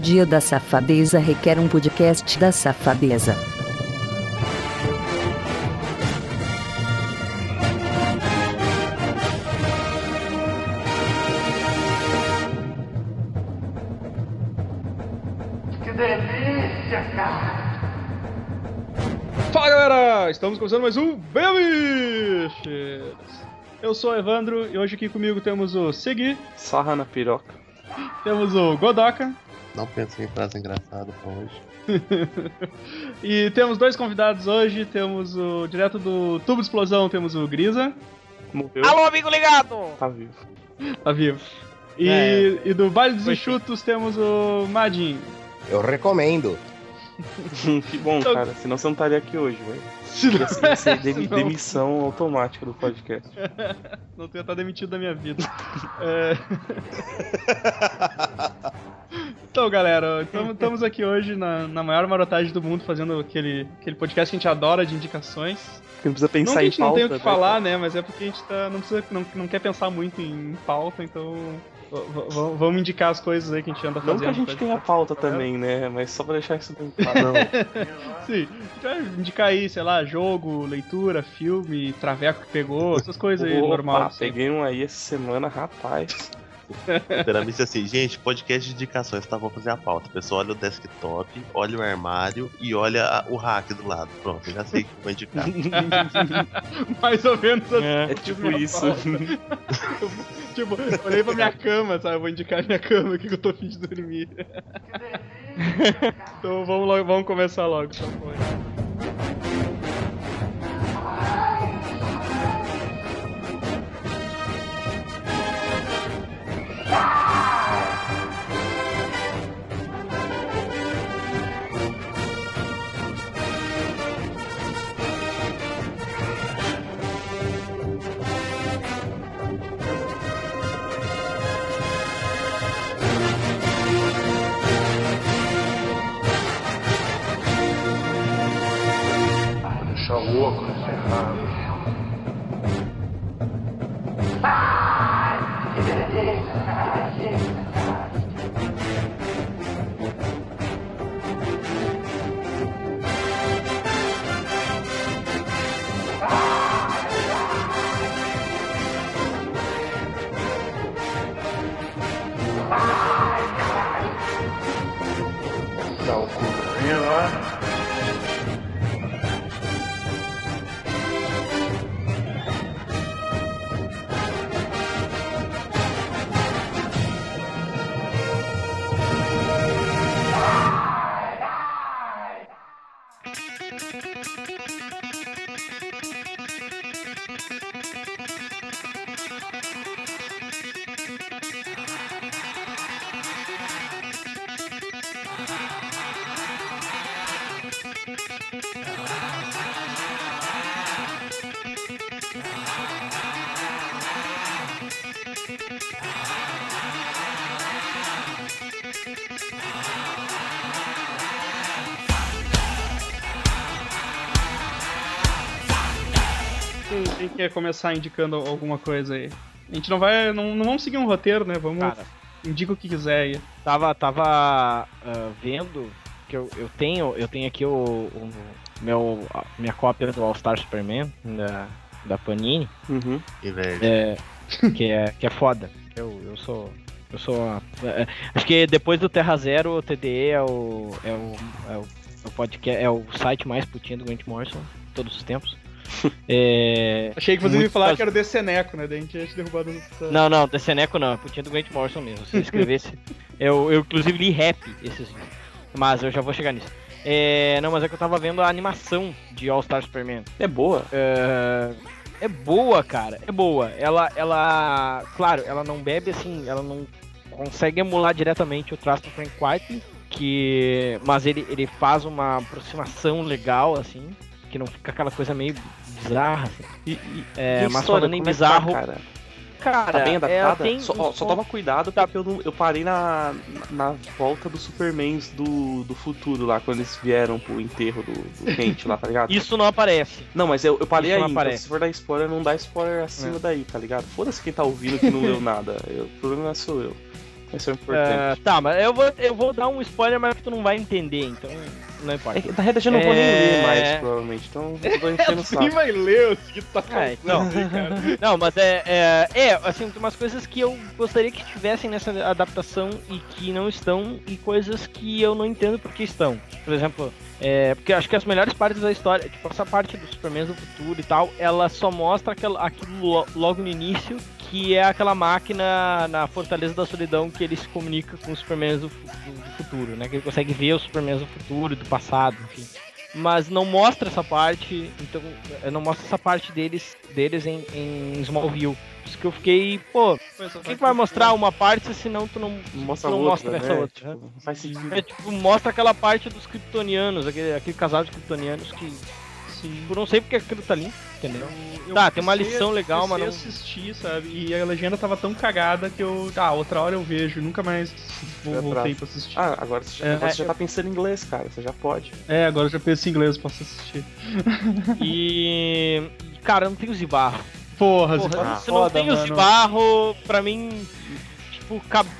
Dia da Safadeza requer um podcast da Safadeza. Que delícia, cara! Fala galera, estamos começando mais um Bemiches! Eu sou o Evandro e hoje aqui comigo temos o Segui, Sarra na piroca. temos o Godoka Não pensei em frase engraçada pra hoje. e temos dois convidados hoje, temos o direto do Tubo de Explosão, temos o Grisa, Morreu. Alô, amigo ligado! Tá vivo. tá vivo. E, É. e do Vale dos Enxutos temos o Madin. Eu recomendo. que bom, Então- cara. Senão você não estaria aqui hoje, velho. Se não, Ia ser, ia ser de- se não- demissão automática do podcast. não tenho estar demitido da minha vida. É. Então, galera, estamos aqui hoje na, na maior marotagem do mundo, fazendo aquele, aquele podcast que a gente adora de indicações. Porque não precisa não pensar que a em gente não pauta, tem o que né, falar, né? Mas é porque a gente tá, não, precisa, não, não quer pensar muito em pauta, então v- vamos indicar as coisas aí que a gente anda Não fazendo. que a gente tenha pauta também, né? Mas só pra deixar isso bem claro. Não. Sim, a gente vai indicar aí, sei lá, jogo, leitura, filme, traveco que pegou, essas coisas aí normal. assim. peguei um aí essa semana, rapaz. Literalmente assim, gente, podcast de indicações, tá? Vou fazer a pauta. A pessoa olha o desktop, olha o armário e olha a- o hack do lado. Pronto, já sei o que vou indicar. Mais ou menos assim. É tipo minha isso. Tipo, eu olhei pra minha cama, sabe? Eu vou indicar a minha cama aqui que eu tô fim de dormir. então vamos, logo, vamos começar logo. Então, foi. Vou quer começar indicando alguma coisa aí? A gente não vai. Não, não vamos seguir um roteiro, né? Vamos. Cara, Indica o que quiser aí. tava, tava ah, vendo que eu, eu tenho eu tenho aqui o, o meu a minha cópia do All Star Superman da, da Panini, Uhum. Que velho. é, que é que é foda. Eu, eu sou eu sou uma- é, acho que depois do Terra Zero o TDE é o é o, é o, é o podcast é o site mais putinho do Grant Morrison de todos os tempos. É, Achei que você ia falar fácil. que era o Deceneco, né? Daí a gente ia te derrubar do. Não, não, Deceneco não, é putinha do Grant Morrison mesmo. Se escrevesse. eu, eu inclusive li rap esses dias. Mas eu já vou chegar nisso. É, não, mas é que eu tava vendo a animação de All Star Superman. É boa. É, é boa, cara. É boa. Ela, ela. Claro, ela não bebe assim, ela não consegue emular diretamente o traço do Frank White. Que. Mas ele, ele faz uma aproximação legal, assim. Que não fica aquela coisa meio bizarra, assim. E, e- É, mas história, falando em como é tá, bizarro, cara? Cara, Tá bem é, adaptada? tem só, um só toma cuidado porque eu, não- eu parei na, na volta dos Supermans do, do futuro lá, quando eles vieram pro enterro do, do Kent lá, tá ligado? Isso não aparece. Não, mas eu, eu parei Isso aí, então, se for dar spoiler, não dá spoiler acima É. daí, tá ligado? Foda-se quem tá ouvindo que não leu nada. Eu- o problema não é sou eu. Isso é importante. Ah, tá, mas eu vou, eu vou dar um spoiler, mas que tu não vai entender, então não importa. É que, na realidade eu não vou nem É. ler mais, provavelmente. Então eu tô enchendo o saco. Quem vai ler o que tá É, falando, então. cara? Não, mas é, é, é, assim, tem umas coisas que eu gostaria que estivessem nessa adaptação e que não estão, e coisas que eu não entendo porque estão. Por exemplo, é, porque eu acho que as melhores partes da história, tipo, essa parte do Superman do futuro e tal, ela só mostra aquilo lo- logo no início, que é aquela máquina na Fortaleza da Solidão que ele se comunica com os Supermans do, do- do futuro, né? Que ele consegue ver os Supermans do futuro e do passado, enfim mas não mostra essa parte, então não mostra essa parte deles, deles em, em Smallville. Por isso que eu fiquei, pô, por que, que vai mostrar uma parte se não tu não, Mostra não outra, mostra né? essa outra? Tipo, não faz sentido. É tipo, mostra aquela parte dos kryptonianos, aquele, aquele casal de kryptonianos que Sim. eu não sei porque aquilo tá ali, entendeu? Eu Tá, tem uma lição legal, mas comecei não- a assistir, sabe? E a legenda tava tão cagada que eu. Ah, outra hora eu vejo. Nunca mais vou, É voltei pra- assistir. Ah, agora você já, É, é, você já tá pensando em inglês, cara. Você já pode. É, agora eu já penso em inglês, posso assistir. E. Cara, não tem o Zibarro. Porra, Porra, Zibarro, se não foda, tem o mano. Zibarro, pra mim, tipo,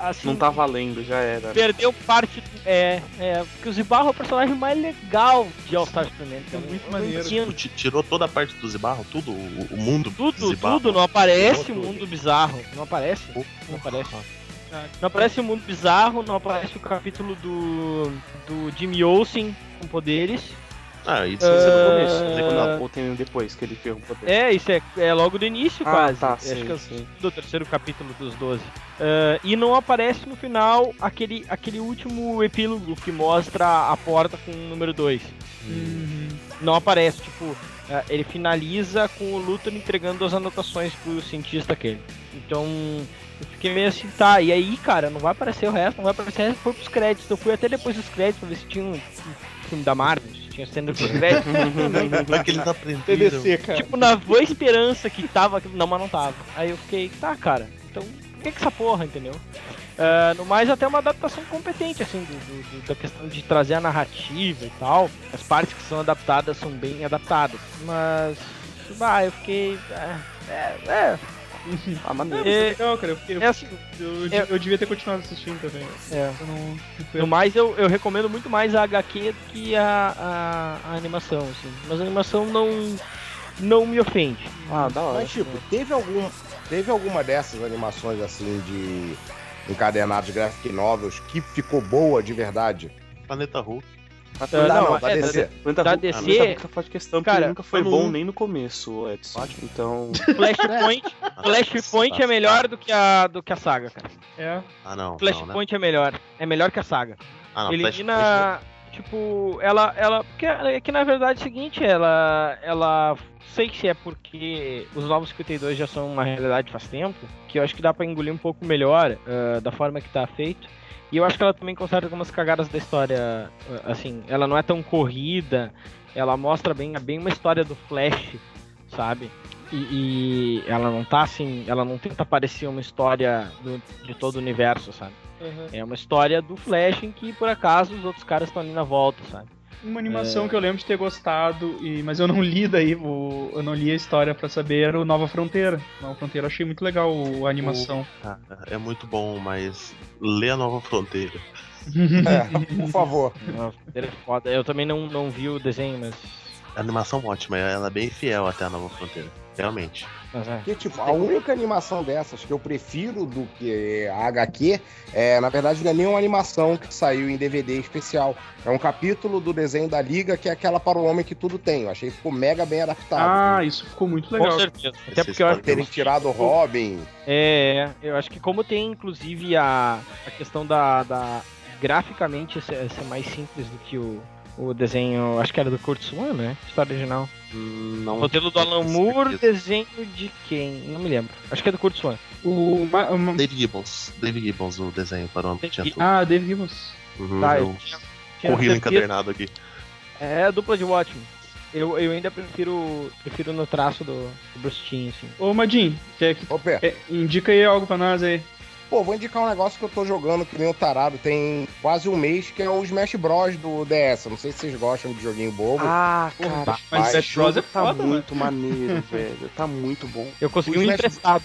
assim, Não tá valendo, já era. perdeu parte. É, é, porque o Zibarro é o personagem mais legal de All Star Superman. É muito maneiro. entendo. Ti- Tirou toda a parte do Zibarro, tudo, o, o mundo Tudo, Zibarro. tudo, não aparece o mundo bizarro. Não aparece? Não aparece. Não aparece o mundo bizarro, não aparece o capítulo do. do Jimmy Olsen com poderes. Ah, isso Isso é no começo. Ah, Quer dizer, não, ou tem depois que ele ferrou o poder. É, isso é, é logo do início, Ah, quase. tá, Acho sim, que é do terceiro capítulo dos 12. Ah, e não aparece no final aquele, aquele último epílogo que mostra a porta com o número 2. Uhum. Não aparece, tipo, ah, ele finaliza com o Luthor entregando as anotações pro cientista aquele. Então, eu fiquei meio assim, tá, e aí, cara, não vai aparecer o resto, não vai aparecer o resto, foi pros créditos. Eu fui até depois dos créditos pra ver se tinha um, um filme da Marvel, tinha cena dos créditos. Vai que eles aprenderam. TDC, cara. Tipo, na boa esperança que tava. Não, mas não tava. Aí eu fiquei, tá, cara, então por que, que essa porra, entendeu? Ah, no mais, até uma adaptação competente, assim, do, do- do- da questão de trazer a narrativa e tal. As partes que são adaptadas são bem adaptadas. Mas. Ah, eu fiquei. É. é, é, Ah, maneiro. É, legal, cara. Eu, fiquei- eu, é assim, eu, é- eu devia ter continuado assistindo também. é. Eu não. No mais, eu, eu recomendo muito mais a HQ do que a, a, a animação, assim. Mas a animação não. não me ofende. Ah, da hora. Mas, tipo, teve algum. Teve alguma dessas animações assim de encadernados graphic novels que ficou boa de verdade? Planeta Hulk. Ah, Ah, Não, não, não, da é, DC. Da DC, ah, só faz questão, cara, nunca foi bom nem no começo, Edson. Então. Flashpoint, Flashpoint é melhor do que a do que a saga, cara. É. Ah, não. não né? Flashpoint é melhor. É melhor que a saga. Ah, não. Elimina. Tipo, ela. ela porque é que na verdade é o seguinte, ela. Ela. Sei se é porque os Novos 52 já são uma realidade faz tempo, que eu acho que dá pra engolir um pouco melhor ah, da forma que tá feito. E eu acho que ela também conserta algumas cagadas da história. ah, Assim, ela não é tão corrida, ela mostra bem, é bem uma história do Flash, sabe? E, e ela não tá assim, ela não tenta parecer uma história do- de todo o universo, sabe? É uma história do Flash em que por acaso os outros caras estão ali na volta, sabe? Uma animação que eu lembro de ter gostado, e, mas eu não li daí, o, eu não li a história pra saber, era o Nova Fronteira. Nova Fronteira eu achei muito legal a animação. Ah, é muito bom, mas lê a Nova Fronteira. É, por favor. Uma Fronteira é foda. Eu também não, não vi o desenho, mas. A animação ótima, ela é bem fiel até a Nova Fronteira. Realmente. É. Porque, tipo, a única animação dessas que eu prefiro do que a HQ é, na verdade, não é nenhuma animação que saiu em DVD especial. É um capítulo do desenho da Liga que é aquela para o homem que tudo tem. Eu achei que ficou mega bem adaptado. Ah, isso ficou muito legal. Com certeza. Até porque eu acho Terem tirado o Robin. É, eu acho que como tem inclusive a, a questão da, da graficamente ser, ser mais simples do que o, o desenho, acho que era do Kurt Swan, né? História original. Não. Roteiro do Alan Moore, desenho de quem? Não me lembro. Acho que é do Kurt Swan. O, ma- ma- Dave Gibbons. Dave Gibbons, o desenho para o ano que tinha tudo. ah, Dave Gibbons. Uhum, Tá, eu eu tinha- tinha corri no certeza- encadernado aqui. É a dupla de Watchmen. Eu, eu ainda prefiro prefiro no traço do, do Bruce Timm, assim. Ô, Madin, quer que, é, indica aí algo pra nós aí. Pô, vou indicar um negócio que eu tô jogando que nem um tarado tem quase um mês, que é o Smash Bros do DS. Não sei se vocês gostam de joguinho bobo. Ah, cara. Mas Mas Smash Bros é tá foda, mano. muito maneiro, velho. Tá muito bom. Eu consegui O um Smash- emprestado.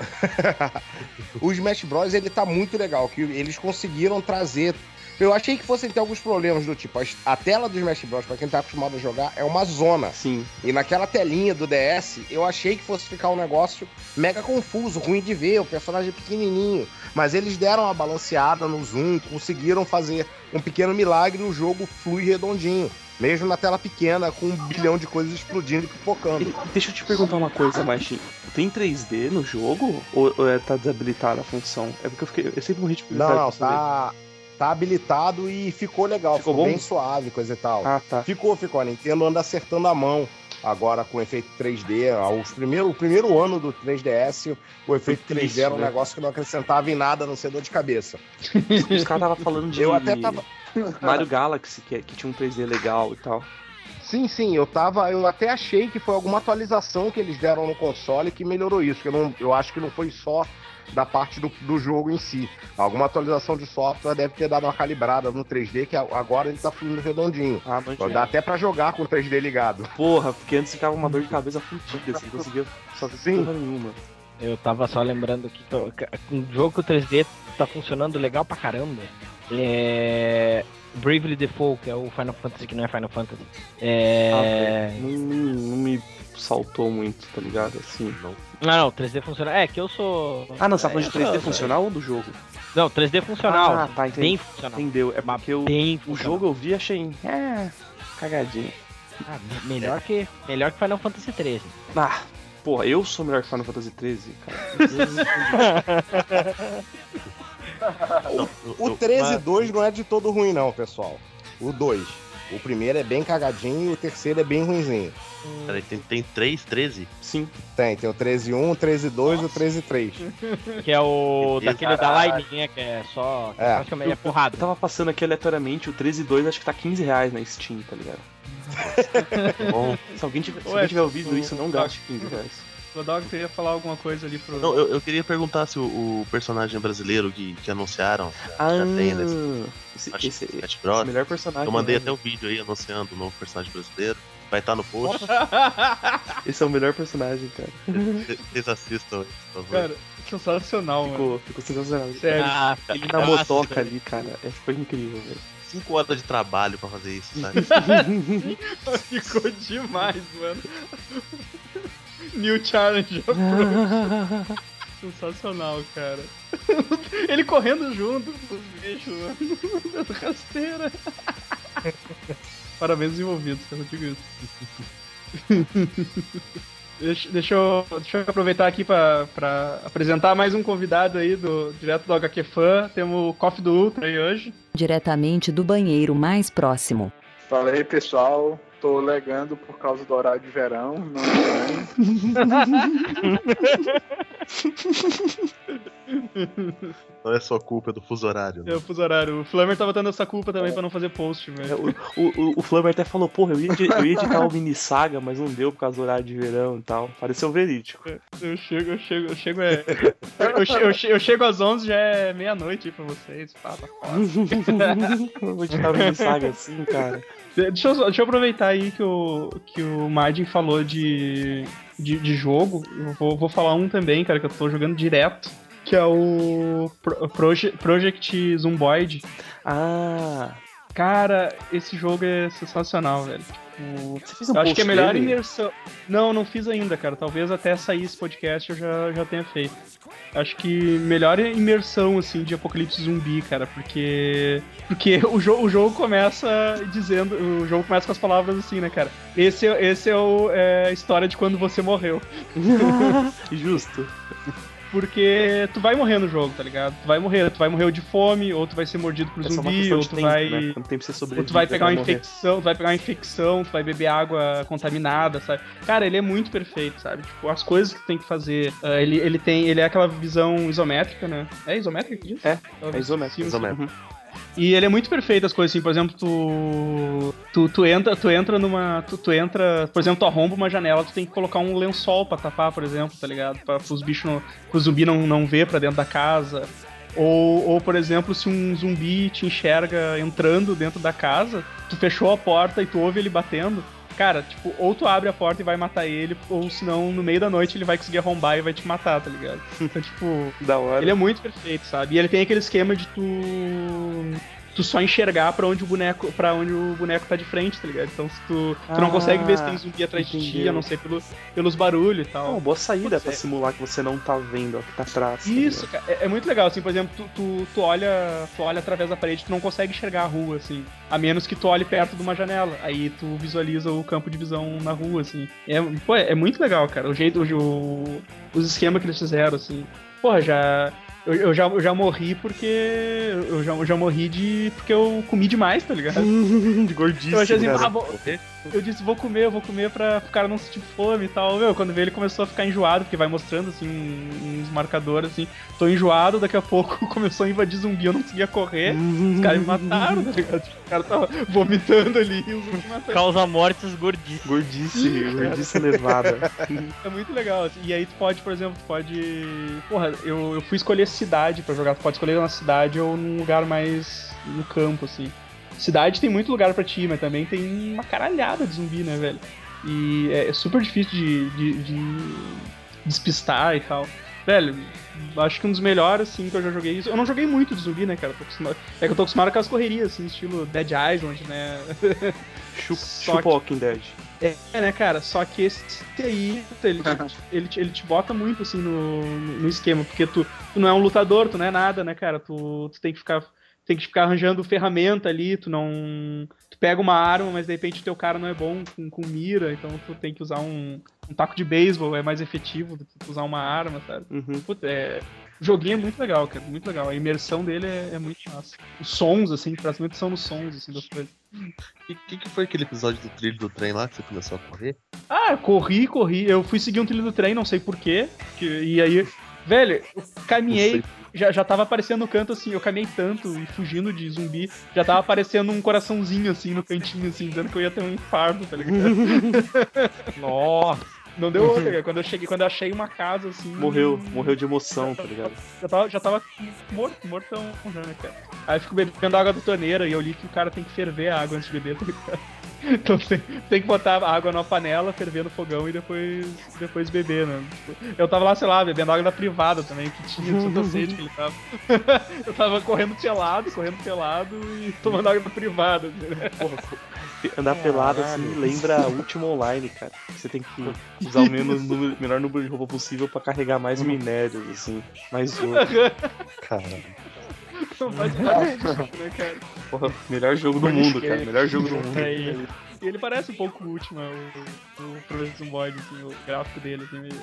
o Smash Bros. ele tá muito legal, que eles conseguiram trazer. Eu achei que fossem ter alguns problemas do tipo, a- tela do Smash Bros, pra quem tá acostumado a jogar, é uma zona. Sim. E naquela telinha do DS, eu achei que fosse ficar um negócio mega confuso, ruim de ver, o personagem pequenininho. Mas eles deram uma balanceada no zoom, conseguiram fazer um pequeno milagre e o jogo flui redondinho. Mesmo na tela pequena, com um bilhão de coisas explodindo e pipocando. Deixa eu te perguntar uma coisa, Machin. Tem 3D no jogo? Ou, ou é, tá desabilitada a função? É porque eu fiquei. Eu sempre morri de Não, não, tá, tá habilitado e ficou legal, Ficou ficou, bom? bem suave, coisa e tal. Ah, tá. Ficou, ficou. A Nintendo anda acertando a mão agora com efeito 3D. Os primeiro, o primeiro ano do 3DS, o efeito triste, 3D era um né? negócio que não acrescentava em nada, não ser dor de cabeça. Os caras estavam falando de Eu até tava. Mario Galaxy, que, que tinha um 3D legal e tal. Sim, sim, eu tava. Eu até achei que foi alguma atualização que eles deram no console que melhorou isso. Que eu, não, eu acho que não foi só da parte do, do jogo em si. Alguma atualização de software deve ter dado uma calibrada no 3D, que agora ele tá fluindo redondinho. Ah, não Dá até pra jogar com o 3D ligado. Porra, porque antes ficava uma dor de cabeça fudida, assim, não conseguia fazer Sim. porra nenhuma. Eu tava só lembrando que tô- um jogo que o 3D tá funcionando legal pra caramba. É. Bravely Default, que é o Final Fantasy que não é Final Fantasy. É. Não, não- não me saltou muito, tá ligado? Assim, não. Não, não, 3D funcional. É que eu sou. Ah, não, você tá falando É, de 3D eu sou- funcional ou do jogo? Não, 3D funcional. Ah, tá, entendi. bem funcional. Entendeu? É Mas porque o, bem o funcional. jogo eu vi e achei. É. Cagadinho. Ah, me- melhor, que, melhor que Final Fantasy 13. Ah, porra, eu sou melhor que Final Fantasy 13, cara. Não, eu- O eu- 13-2 não é de todo ruim, não, pessoal. O 2. O primeiro é bem cagadinho e o terceiro é bem ruinzinho. Peraí, tem, tem 3, 13? Sim. Tem, tem o 13-1, o 13-2 e o 13-3. Que é o. Deus, daquele da Lightning, né? Que é só. Que É. praticamente é porrada. Eu tava passando aqui aleatoriamente, o 13 e 2 acho que tá 15 reais na Steam, tá ligado? Bom, Se alguém tiver, se Ué, alguém tiver ouvido o- isso, não gaste 15 reais. O Dog, você ia falar alguma coisa ali pro. não, eu, eu queria perguntar se o, o personagem brasileiro que, que anunciaram, Ah, tem nesse- esse, acho esse, melhor personagem. Eu mandei né? até o vídeo aí anunciando o novo personagem brasileiro. Vai estar no post. Esse é o melhor personagem, cara. Vocês assistam por favor. Cara, sensacional, mano. Ficou, ficou sensacional. Sério. Ah, Ele na motoca ali, cara, é, foi incrível, velho. Cinco horas de trabalho pra fazer isso, sabe? Ficou demais, mano. New Challenge Approach. Sensacional, cara. Ele correndo junto com os bichos, mano. Dando rasteira. Parabéns desenvolvidos, eu digo isso. Deixa, deixa, eu, deixa eu aproveitar aqui pra, pra apresentar mais um convidado aí do direto do HQ Fan. Temos o Coffee do Ultra aí hoje. Diretamente do banheiro mais próximo. Fala aí, pessoal. Tô legando por causa do horário de verão. Não estranho. Não é só culpa do fuso horário. É Né? o fuso horário. O Flammer tava dando essa culpa também pra não fazer post, É, velho. o, o, o Flammer até falou, porra, eu ia, eu ia editar o mini saga, mas não deu por causa do horário de verão e tal. Pareceu verídico. Eu chego, eu chego, eu chego é. Eu, eu, eu chego às 11 já é meia-noite aí pra vocês. Pá, foda. Eu vou editar o mini saga assim, cara. Deixa eu, deixa eu aproveitar aí que o, que o Margin falou de, de, de jogo. Eu vou, vou falar um também, cara, que eu tô jogando direto. Que é o Pro- Proje- Project Zomboid. Ah, Cara, esse jogo é sensacional, velho. Tipo, você fez um eu acho que é melhor dele? imersão. Não, não fiz ainda, cara. Talvez até sair esse podcast eu já, já tenha feito. Acho que melhor imersão, assim, de apocalipse zumbi, cara, porque. Porque o, jo o jogo começa dizendo. O jogo começa com as palavras assim, né, cara? Esse, é- esse é, o, é a história de quando você morreu. Justo. Porque tu vai morrer no jogo, tá ligado? Tu vai morrer, tu vai morrer ou de fome, ou tu vai ser mordido por É só uma zumbi, questão ou tu tempo, vai. né? Quanto tempo você Ou sobrevive tu vai pegar uma morrer. infecção, tu vai pegar uma infecção, tu vai beber água contaminada, sabe? Cara, ele é muito perfeito, sabe? Tipo, as coisas que tu tem que fazer. ah, ele, ele tem. Ele é aquela visão isométrica, né? É isométrica que diz? É, É isométrico. Sim, Isométrico. Uhum. E ele é muito perfeito as coisas, assim, por exemplo, tu. Tu, tu entra, tu entra numa. Tu, tu entra. Por exemplo, tu arromba uma janela, tu tem que colocar um lençol pra tapar, por exemplo, tá ligado? Pra os bichos não. Pro zumbi não, não ver pra dentro da casa. Ou, ou, por exemplo, se um zumbi te enxerga entrando dentro da casa, tu fechou a porta e tu ouve ele batendo, cara, tipo, ou tu abre a porta e vai matar ele, ou senão no meio da noite ele vai conseguir arrombar e vai te matar, tá ligado? Então, tipo, Da hora. ele é muito perfeito, sabe? E ele tem aquele esquema de tu tu só enxergar pra onde o boneco para onde o boneco tá de frente, tá ligado? Então se tu, tu não Ah, consegue ver se tem zumbi atrás de ti, a não ser pelo, pelos barulhos e tal. Não, boa saída é- simular que você não tá vendo, ó, que tá atrás. tá Isso, cara, é, é muito legal, assim, por exemplo, tu, tu, tu olha, tu olha através da parede, tu não consegue enxergar a rua, assim, a menos que tu olhe perto de uma janela, aí tu visualiza o campo de visão na rua, assim. É, pô, é muito legal, cara, o jeito, o, os esquemas que eles fizeram, assim. Porra, já... Eu, eu já, eu já morri porque. Eu já, eu já morri de. porque eu comi demais, tá ligado? de gordíssimo. Eu achei assim, cara. ah, vou- eu disse, vou comer, eu vou comer pra o cara não sentir fome e tal. Meu, quando veio ele começou a ficar enjoado, porque vai mostrando, assim, uns marcadores, assim. Tô enjoado, daqui a pouco começou a invadir zumbi, eu não conseguia correr. Os caras me mataram, tá ligado? Tipo, O cara tava vomitando ali e os zumbis mataram. Causa mortes gordíssimas. Gordice, gordice elevada. É muito legal. assim. E aí tu pode, por exemplo, tu pode. Porra, eu, eu fui escolher cidade pra jogar. Tu pode escolher uma cidade ou num lugar mais no campo, assim. Cidade tem muito lugar pra ti, mas também tem uma caralhada de zumbi, né, velho? E é, é super difícil de, de, de despistar e tal. Velho, acho que um dos melhores, assim, que eu já joguei. Eu não joguei muito de zumbi, né, cara? Acostumado- É que eu tô acostumado com as correrias, assim, estilo Dead Island, né? Chupa, Só chupa que- Walking Dead. É, né, cara? Só que esse aí, ele, ele, te- ele te bota muito, assim, no, no esquema, porque tu, tu não é um lutador, tu não é nada, né, cara? Tu, tu tem que ficar. Tem que ficar arranjando ferramenta ali, tu não. Tu pega uma arma, mas de repente o teu cara não é bom com, com mira, então tu tem que usar um, um taco de beisebol, é mais efetivo do que tu usar uma arma, sabe? Uhum. Puta, é. O joguinho é muito legal, cara, muito legal. A imersão dele é, é muito massa. Os sons, assim, praticamente são nos sons, assim, das coisas. E o que, que foi aquele episódio do trilho do trem lá que você começou a correr? Ah, corri, corri. Eu fui seguir um trilho do trem, não sei porquê. E aí, velho, eu caminhei. Já, já tava aparecendo no canto assim, eu caminhei tanto e fugindo de zumbi, já tava aparecendo um coraçãozinho assim no cantinho, assim, dizendo que eu ia ter um infarto, tá ligado? Nossa. Não deu outra, cara. Quando eu cheguei, quando eu achei uma casa assim. Morreu, morreu de emoção, tá ligado? Já tava, já tava morto, mortão já, né, cara? Aí eu fico bebendo água da torneira e eu li que o cara tem que ferver a água antes de beber, tá ligado? Então tem, tem que botar água na panela, ferver no fogão e depois, depois beber, né? Eu tava lá, sei lá, bebendo água da privada também, que tinha de Santa Sede que ele tava. Eu tava correndo pelado, correndo pelado e tomando água da privada. né? Porra, andar pelado assim lembra a última online, cara. Você tem que usar o menos número, menor número de roupa possível pra carregar mais minérios, assim. Mais ouro. Cara, Não faz parte, né, cara? Porra, melhor jogo do mundo, cara. Melhor jogo do mundo. E ele parece um pouco o último, o, o Professor Zumboid, assim, o gráfico dele, assim, meio...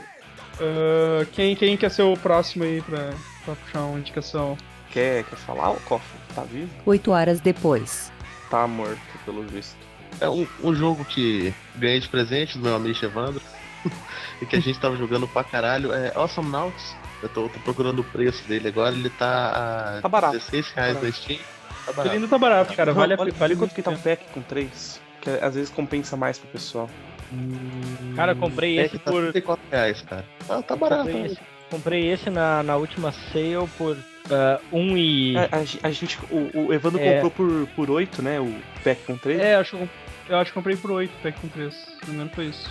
Ah, quem, quem quer ser o próximo aí pra, pra puxar uma indicação? Quer, quer falar, ô Coffee? Tá vivo? Oito horas depois. Tá morto, pelo visto. é um, um jogo que ganhei de presente do meu amigo Evandro e que a gente tava jogando pra caralho. É Awesome Nauts. Eu tô, tô procurando o preço dele agora, ele tá a Tá barato. 16 reais Tá na Steam. Tá Ele barato. ainda tá barato, cara. Vale, a- olha, vale quanto que tá o pena. pack com 3. Que às vezes compensa mais pro pessoal. Cara, eu comprei É esse tá por. 34 reais, cara. Ah, tá barato. Comprei né? esse, comprei esse na, na última sale por ah, um e. A, a- a gente, o, o Evandro É. comprou por, por 8, né? O pack com 3. É, acho, eu- eu acho que comprei por 8, pack com 3. Se não me engano foi isso.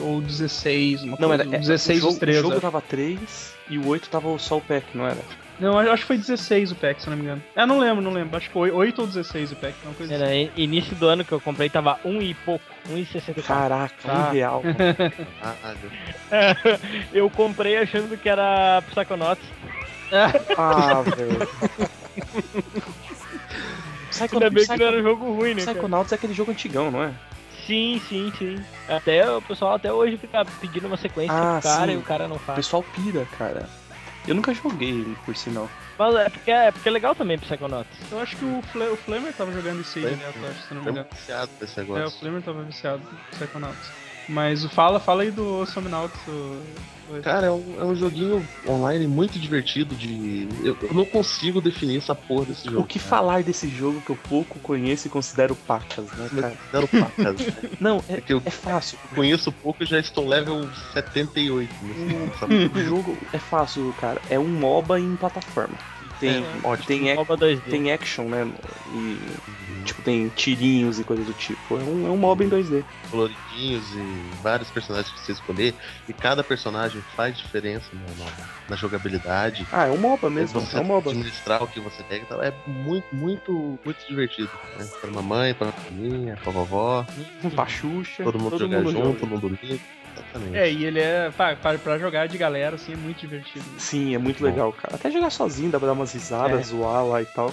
Ou, ou 16, uma Não, coisa. era. é, 16 o jogo, os 3. O jogo tava 3 e o 8 tava só o pack, não era? Não, eu acho que foi 16 o pack, se eu não me engano. Ah, não lembro, não lembro. Acho que foi 8 ou 16 o pack, uma coisa assim. Era i- início do ano que eu comprei, tava um e pouco, um e 64. Caraca, Tá. um real. Caralho. eu comprei achando que era Psychonauts. ah, velho. Ainda bem que não era um jogo ruim, né? cara? Psychonauts é aquele jogo antigão, não é? Sim, sim, sim. Até o pessoal até hoje fica pedindo uma sequência Ah, pro cara sim. e o cara não O faz. pessoal pira, cara. Eu nunca joguei ele, por sinal. Mas é porque é, porque é legal também Psychonauts. Eu acho que o, Fle o Flamer tava jogando isso aí, né, eu acho, se não me engano. viciado nesse É, o negócio. Flamer tava viciado no Psychonauts. Mas o fala, fala aí do Somnauts. o- o- Cara, é um, é um joguinho online muito divertido de. Eu, eu não consigo definir essa porra desse jogo. O que cara. falar desse jogo que eu pouco conheço e considero pacas, né, cara? Zero pacas, né? Não, é, É que eu é fácil. conheço pouco e já estou level 78 nesse jogo, sabe? O jogo é fácil, cara. É um MOBA em plataforma. Tem, Ótimo. tem, ac- MOBA 2D. tem action, né? E, tipo, tem tirinhos e coisas do tipo. É um, é um mob em 2D. coloridinhos e vários personagens pra você escolher. E cada personagem faz diferença na, na- na jogabilidade. Ah, é um MOBA mesmo. Você É um MOBA. administrar o que você pega e tal. É muito, muito, muito divertido. Né? Pra mamãe, pra maminha, pra vovó. Pra Xuxa. Todo mundo jogar junto, joga. todo mundo domingo. Exatamente. É, e ele é. Pra, pra, pra jogar de galera, assim, é muito divertido. Sim, é muito legal, cara. Até jogar sozinho, dá pra dar umas risadas, É. zoar lá e tal.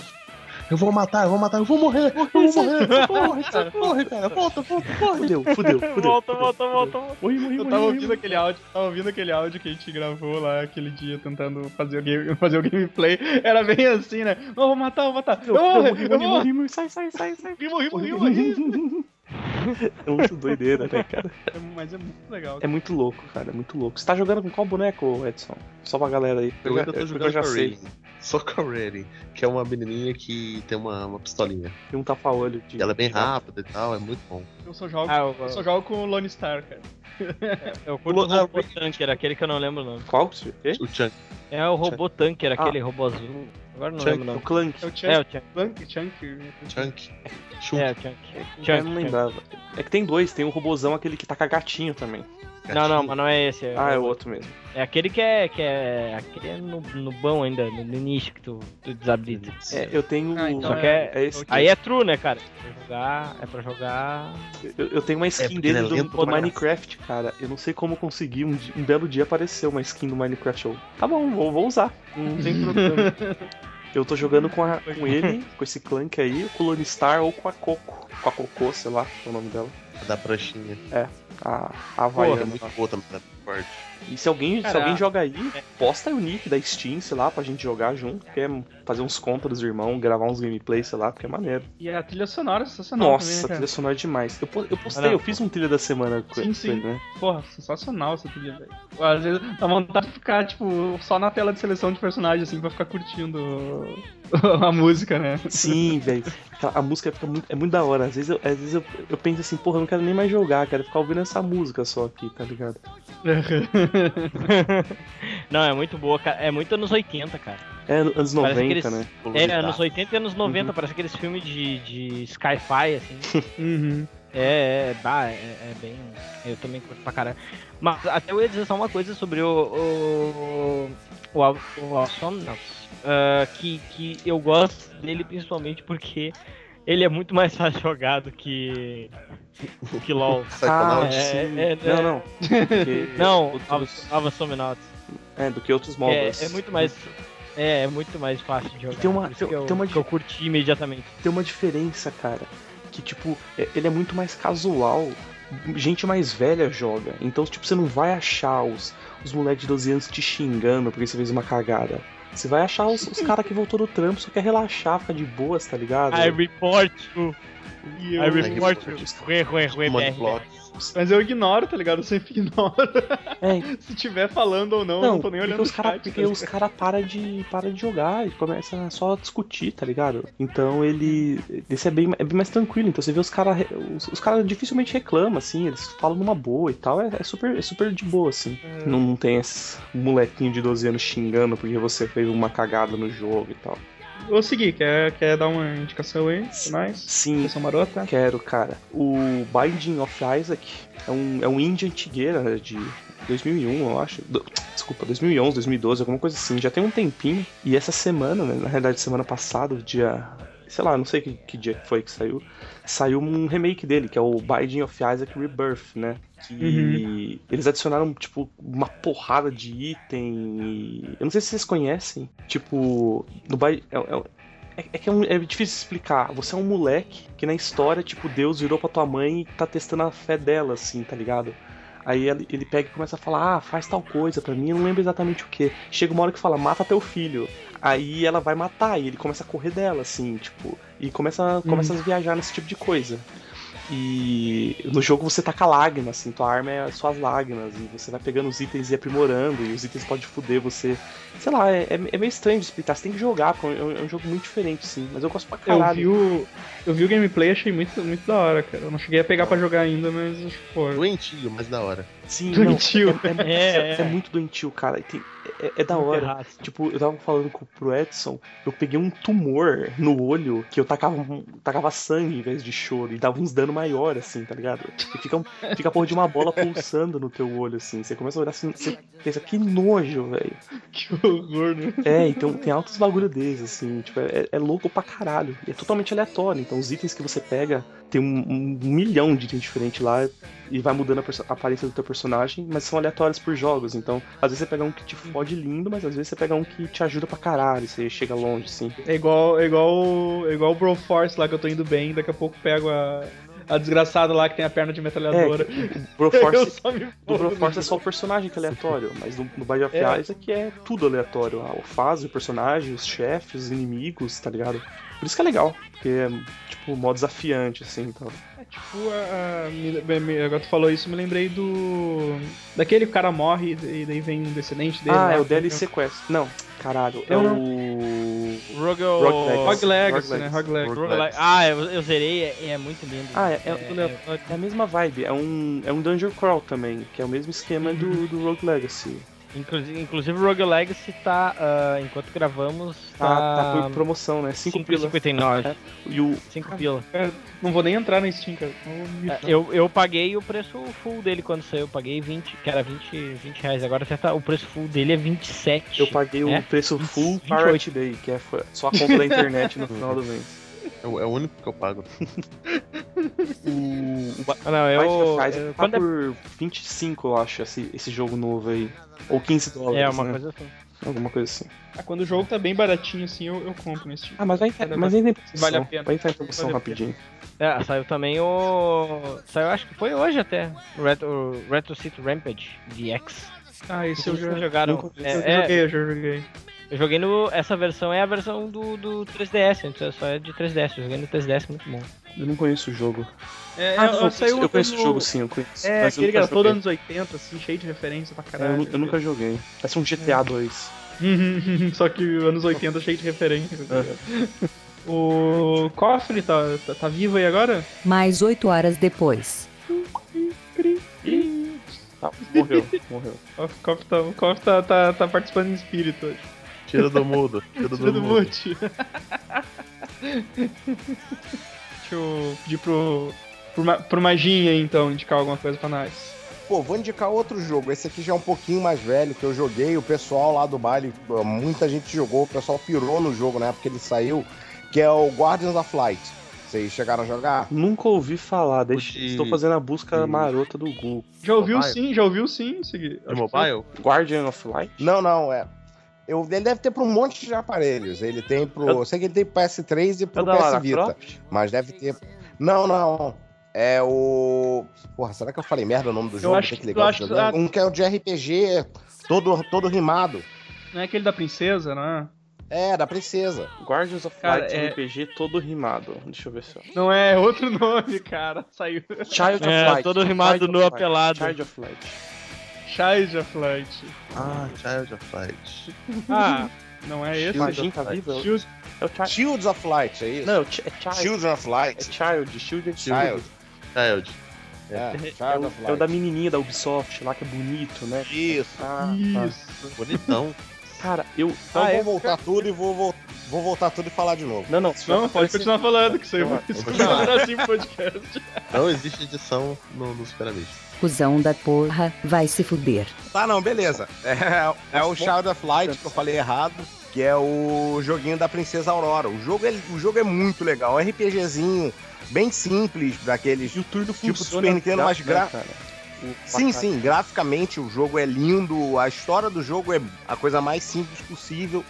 Eu vou matar, eu vou matar, eu vou morrer, eu vou morrer. Corre, cara, corre, cara. Volta, volta, corre. Fudeu, fudeu, fudeu. Volta, fudeu. volta, volta, volta. Morri, morri, Eu morri, tava morri, ouvindo aquele áudio, tava ouvindo aquele áudio que a gente gravou lá aquele dia tentando fazer o, game, fazer o gameplay. Era bem assim, né? Não, vou matar, vou matar. Eu Eu morri, eu morri, vou morri, morri, sai, sai, sai, sai. morri, morri, morri, morri. É muito doideira, né, cara? É, Mas é muito legal. É muito louco, cara, é muito louco. Você tá jogando com qual boneco, Edson? Só pra galera aí. Eu já- ainda tô eu jogando já com a. Rain. Só com a Rain, que é uma menininha que tem uma, uma pistolinha. Tem um tapa-olho. de- E ela é bem rápida e tal, é muito bom. Eu só jogo, Ah, eu, eu só jogo com o Lone Star, cara. eu curto o Ah, robô tanker, aquele que eu não lembro o nome. Qual? O Chunk. É o robô tanker, Ah. aquele robô azul. Agora eu não Chunk, lembro o O. Clank. É o Chunk, É, o Chunk. Chunk, Chunk. Chunk. Chunk. É, o Chunk. Eu Chunk, não Chunk. lembrava. É que tem dois, tem um robozão, aquele que tá com a gatinho também. Não, não, mas não é esse. É, Ah, é o outro mesmo. é aquele que é. Que é aquele é no, no bom ainda, no, no início que tu, tu desabilita. É, eu tenho. Ah, então Só que é. é esse Aí é true, né, cara? Pra jogar. É pra jogar. Eu, eu tenho uma skin porque dele ele é do, do. Minecraft, cara. Eu não sei como consegui. Um, um belo dia apareceu uma skin do Minecraft. Eu, tá bom, vou, vou usar. Não tem problema. Eu tô jogando com, a- com ele, com esse Clank aí, com o Lone Star ou com a Coco. Com a Cocô, sei lá, é o nome dela. Da pranchinha. A, a Porra, Havaiana. é muito boa também, forte. E se alguém, se alguém joga aí, posta aí o nick da Steam, sei lá, pra gente jogar junto. Quer fazer uns contas dos irmãos, gravar uns gameplays, sei lá, porque é maneiro. E a trilha sonora é sensacional Nossa, também, né, a trilha sonora é demais. Eu, eu postei, Ah, eu fiz um trilha da semana com Sim, ele, sim. né? Porra, sensacional essa trilha, velho. Às vezes dá vontade de ficar, tipo, só na tela de seleção de personagens, assim, pra ficar curtindo a música, né? Sim, velho. A música fica muito, é muito da hora. Às vezes, eu, às vezes eu, eu penso assim, porra, eu não quero nem mais jogar, quero ficar ouvindo essa música só aqui, tá ligado? Não, é muito boa, cara. É muito anos 80, cara. É anos Parece 90, aqueles- né? É, anos 80 e anos 90, Uhum. parece aqueles filmes de, de sci-fi, assim. uhum. É, é, bah, é, é bem. Eu também curto pra caralho. Mas até eu ia dizer só uma coisa sobre o. O. O, o Alsomnauts. Ah, que, que eu gosto dele principalmente porque ele é muito mais fácil jogar do que. que LOL. Psychonauts. é, sim. é, não, é. não. Não, outros- Alva Somnauts. é, do que outros É, MOBAs. é muito mais. É, é muito mais fácil de jogar. tem uma- por isso tem- que eu, tem uma que eu curti imediatamente. Tem uma diferença, cara. Que, tipo, é- ele é muito mais casual. Gente mais velha joga. Então, tipo, você não vai achar os, os moleques de 12 anos te xingando porque você fez uma cagada. Você vai achar os, os caras que voltou do trampo, só quer relaxar, ficar de boas, tá ligado? I report you. I report report you. Ruê, ruê, ruê, Money Mas eu ignoro, tá ligado? Eu sempre ignoro. É, Se tiver falando ou não, eu não, não tô nem olhando os o caras chat, porque tá os cara para de para de jogar e começa só a discutir, tá ligado? Então ele esse é bem, é bem mais tranquilo. Então você vê os caras os, os cara dificilmente reclamam assim, eles falam numa boa e tal, é, é super é super de boa assim. Não, não tem esse molequinho de 12 anos xingando porque você fez uma cagada no jogo e tal. Vou seguir, quer, quer dar uma indicação aí? Nice. Sim, Indicação marota? quero, cara. O Binding of Isaac é um, é um indie antigueira de 2001, eu acho. Desculpa, 2011, 2012, alguma coisa assim. Já tem um tempinho. E essa semana, né, na realidade, semana passada, dia. Sei lá, não sei que, que dia que foi que saiu. Saiu um remake dele, que é o Binding of Isaac Rebirth, né? Que eles adicionaram, tipo, uma porrada de item. E... Eu não sei se vocês conhecem. Tipo, no Bi- é, é- é, é que é, um- é difícil explicar. Você é um moleque que na história, tipo, Deus virou pra tua mãe e tá testando a fé dela, assim, tá ligado? Aí ele, ele pega e começa a falar, ah, faz tal coisa pra mim, eu não lembro exatamente o que. Chega uma hora que fala, mata teu filho. Aí ela vai matar, e ele começa a correr dela, assim, tipo, e começa, começa a viajar nesse tipo de coisa. E no jogo você taca lágrimas, assim, tua arma é as suas lágrimas, e você vai pegando os itens e aprimorando, e os itens podem foder você. Sei lá, é, é é meio estranho de explicar, você tem que jogar, porque é um, é um jogo muito diferente, sim, mas eu gosto pra Eu caralho. vi, o, eu vi o gameplay achei muito, muito da hora, cara. Eu não cheguei a pegar pra jogar ainda, mas acho que pô. Doentio, mas da hora. Sim, não, Doentio. É, é- É, é- é. é muito doentio, cara. Tem- é, é da hora. Tipo, eu tava falando com, pro Edson, eu peguei um tumor no olho que eu tacava, um- tacava sangue em vez de choro e dava uns dano maior, assim, tá ligado? E fica, um- fica a porra de uma bola pulsando no teu olho, assim. Você começa a olhar assim, você pensa, que nojo, velho. Né? É, então tem altos bagulho desses, assim, tipo, é, é louco pra caralho. E é totalmente aleatório. Então os itens que você pega, tem um, um milhão de itens diferentes lá e vai mudando a, a aparência do teu personagem, mas são aleatórios por jogos. Então, às vezes você pega um que te fode lindo, mas às vezes você pega um que te ajuda pra caralho, você chega longe, assim. É igual, é igual, é igual o Broforce lá que eu tô indo bem, daqui a pouco pego a, a desgraçada lá que tem a perna de metralhadora. O Broforce, do. Broforce é só o personagem que é aleatório, mas no, no Bind of É. Isaac é tudo aleatório. A fase, o personagem, os chefes, os inimigos, tá ligado? Por isso que é legal, porque é, tipo, mó desafiante, assim, então. É tipo, a, a- agora tu falou isso, me lembrei do. Daquele cara morre e daí vem um descendente dele. Ah, lá, é o como DLC Quest. Não, caralho, é Não, o... Rogue, Rogue Legacy. Né? Rogue Legacy. Rogue Legacy. Ah, eu, eu zerei, é, é muito lindo. Ah, é, é, é a mesma vibe, é um, é um Dungeon Crawl também, que é o mesmo esquema do, do Rogue Legacy. Inclusive, inclusive o Rogue Legacy tá, ah, enquanto gravamos, Tá, tá, tá por promoção, né? 5 pila. 5,59. É. E o, 5 pila. Cara, não vou nem entrar na Steam, cara. É, Eu, eu paguei o preço full dele quando saiu, eu paguei 20, que era 20, 20 reais. Agora tá, o preço full dele é 27. eu paguei o É? preço full 28. Pirate Day, que é só a conta da internet no final do mês. É o, é o único que eu pago. O, o Ah, não, eu, Binding of Isaac eu- tá é, por 25, eu acho, esse, esse jogo novo aí. Ou 15 dólares, é uma né? coisa assim. Alguma coisa assim. Ah, quando o jogo tá bem baratinho assim, eu, eu compro nesse Steam. Ah, mas vai, Cada mas em promoção. vale a pena. Vai entrar em promoção Vale rapidinho. É, saiu também o. Saiu, acho que foi hoje até. O Retro, o Retro City Rampage DX. Ah, esse eu já. Jogaram. nunca. É, eu é, joguei, eu já joguei. Eu joguei no. Essa versão é a versão do, do 3DS, antes só é de 3DS. Eu joguei no 3DS, muito bom. Eu não conheço o jogo. É, Ah, eu, eu saiu eu conheço o jogo sim, eu conheço. É, mas eu aquele que era todo anos 80, assim, cheio de referência pra É, caralho. eu, nu- eu nunca joguei. Parece um GTA 2. Só que anos 80 cheio de referência. tá ligado? o Cofre tá, tá, tá vivo aí agora? Mais oito horas depois. Tá, morreu, morreu. O Cofre tá, o Cofre tá, tá, tá participando em espírito hoje. Tira do mudo. Tira do, Tira do mudo. mute. Deixa eu pedir pro, pro, pro Maginha então, indicar alguma coisa pra nós. Pô, vou indicar outro jogo. Esse aqui já é um pouquinho mais velho, que eu joguei. O pessoal lá do baile, muita gente jogou, o pessoal pirou no jogo na época que ele saiu, que é o Guardians of Light. Vocês chegaram a jogar? Nunca ouvi falar, deixa, de- estou fazendo a busca de- marota do Google. Já ouviu Mobile? sim, já ouviu sim, Segui. De mobile? Guardian of Light? Não, não, é. Eu, ele deve ter para um monte de aparelhos. Ele tem pro. Eu sei que ele tem pro PS3 e pro Lara PS Vita. Croft? Mas deve ter. Não, não. É o. Porra, será que eu falei merda o nome do jogo? acho que que- ligar eu acho que-. Um que é o de RPG, todo, todo rimado. Não é aquele da princesa, né? É, da princesa. Guardians of Cara, Light é- RPG todo rimado. Deixa eu ver só. Não é outro nome, cara. Saiu. Child of É, Light. todo rimado Child no apelado. Child of Light. Child of Light. Ah, Child of Light. Ah, Não é esse? Imagina, tá vivo? É o- Shield- É o Child. Shields of Light, é isso? Não, é é Child. Children of É Light. Child. Shield é Child. Child. É, É Child o, é o da menininha da Ubisoft lá, que é bonito, né? Isso. Ah, Isso. Bonitão. Cara, eu... Então Ah, vou é? voltar tudo e vou, vol- vou voltar tudo e falar de novo. Não, não. Não, pode continuar falando, que isso aí vou vai continuar. assim podcast. Não existe edição no, no Super Amigo. Cusão da porra, vai se fuder. Tá, não, beleza. É, é o Child of Light, que eu falei errado, que é o joguinho da Princesa Aurora. O jogo é, o jogo é muito legal. É um RPGzinho bem simples, daqueles E o turno Tipo funciona Super Nintendo, mas né, gra- cara? O Sim, sim, graficamente o jogo é lindo, a história do jogo é a coisa mais simples possível.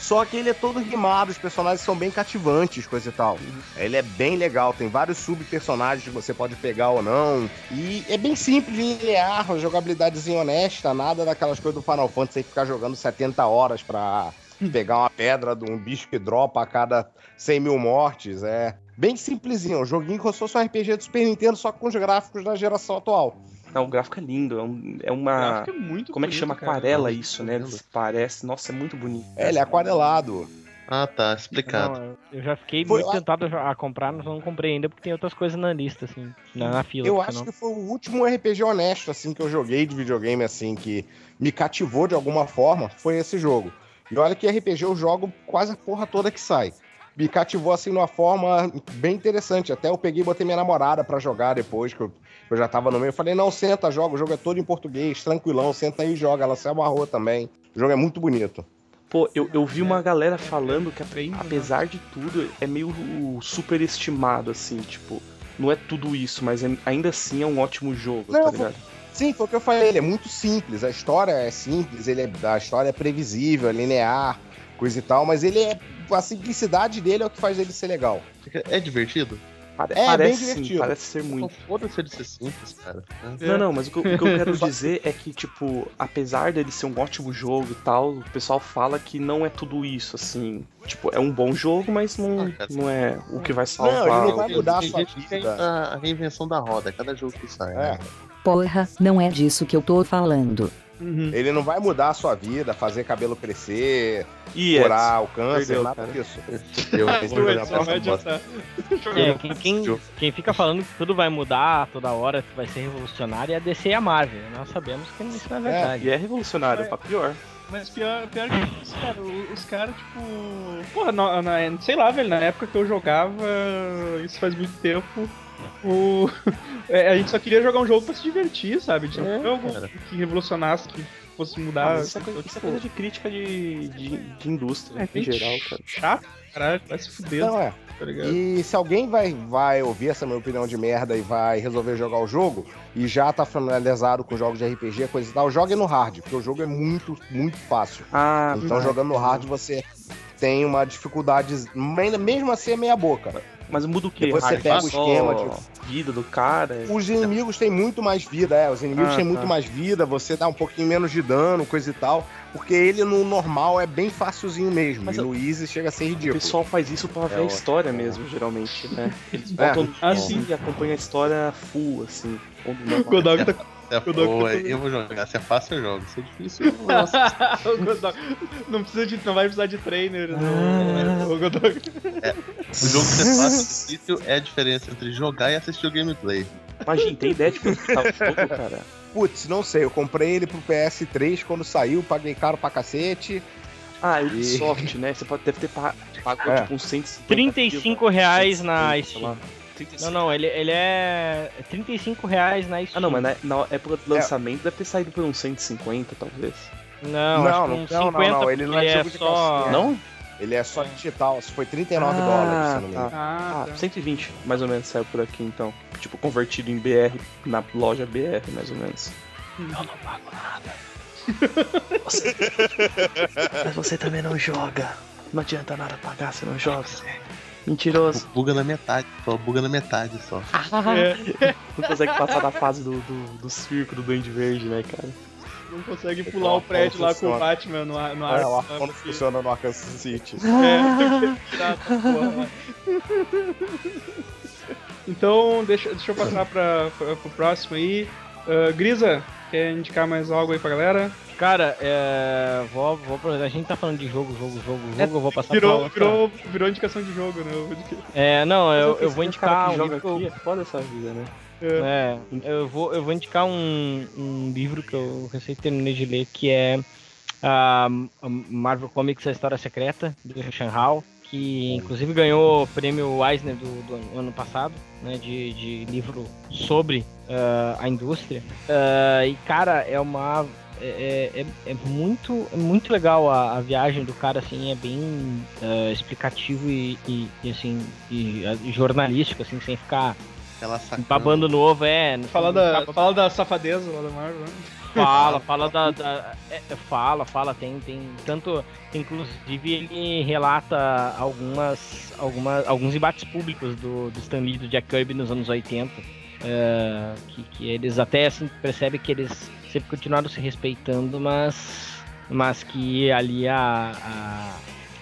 Só que ele é todo rimado, os personagens são bem cativantes, coisa e tal. Ele é bem legal, tem vários sub-personagens que você pode pegar ou não. E é bem simples, linear, uma jogabilidadezinha honesta, nada daquelas coisas do Final Fantasy ficar jogando 70 horas pra pegar uma pedra de um bicho que dropa a cada 100 mil mortes. É bem simplesinho, um joguinho como se fosse um RPG do Super Nintendo, só com os gráficos da geração atual. Não, o gráfico é lindo. É, um- é O uma... gráfico é muito Como é que bonito, chama? cara. Aquarela isso, né? Parece. Nossa, é muito bonito. É, ele é aquarelado. Ah, tá, explicado. Não, eu- já fiquei Foi muito lá- tentado a comprar, mas não comprei ainda porque tem outras coisas na lista, assim, na, na fila. Eu acho não- que foi o último RPG honesto, assim, que eu joguei de videogame, assim, que me cativou de alguma forma, foi esse jogo. E olha que RPG eu jogo quase a porra toda que sai. Me cativou, assim, de uma forma bem interessante. Até eu peguei e botei minha namorada pra jogar depois, que eu, eu já tava no meio. Eu falei, não, senta, joga. O jogo é todo em português, tranquilão, senta aí e joga. Ela se amarrou também. O jogo é muito bonito. Pô, eu, eu vi uma galera falando que, Bem, apesar de tudo, é meio superestimado, assim, tipo, não é tudo isso, mas é- ainda assim é um ótimo jogo, Não, tá ligado? Sim, foi o que eu falei, ele é muito simples, a história é simples, ele é, a história é previsível, é linear, coisa e tal, mas ele é. A simplicidade dele é o que faz ele ser legal. É divertido? Pare- É, bem parece sim, divertido. parece ser Não muito. foda-se ele ser simples, cara. É. Não, não, mas o que, eu- o que eu quero dizer é que, tipo, apesar dele ser um ótimo jogo e tal, o pessoal fala que não é tudo isso, assim. Tipo, é um bom jogo, mas não, Ah, não é o que vai Não, salvar. ele não vai mudar a sua vida. A, a reinvenção da roda, cada jogo que sai. É. né? Porra, não é disso que eu tô falando. Uhum. Ele não vai mudar a sua vida, fazer cabelo crescer, E é, curar o câncer, Perdeu, nada cara. disso. Eu. É, quem, quem, quem fica falando que tudo vai mudar toda hora, que vai ser revolucionário, é a DC e a Marvel. Nós sabemos que isso não é verdade. e é revolucionário, pra pior. Mas pior, pior que isso, cara, os caras, tipo. Porra, na, na- sei lá, velho, na época que eu jogava, isso faz muito tempo. O... é, a gente só queria jogar um jogo pra se divertir, sabe? Tipo, É, algo cara. que revolucionasse, que fosse Ah, mudar. mas isso, é coisa, isso é coisa de crítica de, de, de indústria, É, em geral, cara. chato, caralho, vai se fuder, Não, é. tá? E se alguém vai, vai ouvir essa minha opinião de merda e vai resolver jogar o jogo e já tá familiarizado com jogos de RPG, coisa e tal, jogue no hard, porque o jogo é muito, muito fácil. Ah, Então jogando no hard você tem uma dificuldade, mesmo assim é meia boca. Mas muda o quê? Depois você pega o esquema de- vida do cara. Os inimigos têm muito mais vida, é, os inimigos Ah, têm tá. muito mais vida, você dá um pouquinho menos de dano, coisa e tal, porque ele no normal é bem facilzinho mesmo, Mas e no easy chega a ser O ridículo. pessoal faz isso pra ver a ó. história mesmo, geralmente, né? Eles É. botam Ah, assim sim. e acompanham a história full, assim. O. Godog tá. É boa, eu vou jogar. Se é fácil, eu jogo. Se é difícil, eu Godog. Não, precisa de, não vai precisar de trainer, Ah. não. O Godog. O jogo ser fácil e difícil é a diferença entre jogar e assistir o gameplay. Imagina, tem ideia de quanto que tá o jogo, cara? Putz, não sei, eu comprei ele pro PS3 quando saiu, paguei caro pra cacete. Ah, Ubisoft, né? Você pode, deve ter pa- pago É. tipo uns 150 35 reais na 150, sei Steam. Lá. 35. Não, não, ele, ele é 35 reais na Steam. Ah, não, mas na, na época do lançamento deve ter saído por uns 150, talvez. Não, Não, não, uns não, não, 50, não, ele não é jogo de só... calcinha. Não? Ele é só digital, foi 39 Ah, dólares, se não me engano. tá. Ah, Ah, tá. 120, mais ou menos, saiu por aqui então. Tipo, convertido em BR, na loja BR, mais ou menos. Eu não pago nada. Você... Mas você também não joga. Não adianta nada pagar, você não joga. Mentiroso. Buga na metade, só buga na metade só. É, Não consegue passar da fase do, do, do circo do Duende Verde, né, cara? não consegue pular o prédio lá com o Batman no, ar- no ar. É, o arco não funciona no Arkansas City. É, tem que tirar essa porra lá. Então, deixa, deixa eu passar pra, pra, pro próximo aí. Ah, Grisa, quer indicar mais algo aí pra galera? Cara, é... Vou, vou, aproveitar. a gente tá falando de jogo, jogo, jogo, jogo, eu vou passar pra Virou, outra. virou, virou indicação de jogo, né? É, não, eu, eu vou indicar um livro que eu- aqui, é foda essa vida, né? É, eu vou, eu vou indicar um, um livro que eu recém terminei de ler, que é a Marvel Comics A História Secreta, do Shan Hao, que inclusive ganhou o prêmio Eisner do, do ano passado, né, de, de livro sobre ah, a indústria. Ah, e, cara, é uma... É, é, é muito, é muito legal a, a viagem do cara, assim, é bem ah, explicativo e, e, e, assim, e, ah, jornalístico, assim, sem ficar babando no ovo, é. Fala da, ficar- fala da safadeza lá da Marvel, né? Fala, fala da. da- é, é, fala, fala, tem, tem. Tanto. Inclusive ele relata algumas. algumas alguns embates públicos do, do Stan Lee e do Jack Kirby nos anos 80. é, que, que eles até assim percebem que eles sempre continuaram se respeitando, mas. Mas que ali a,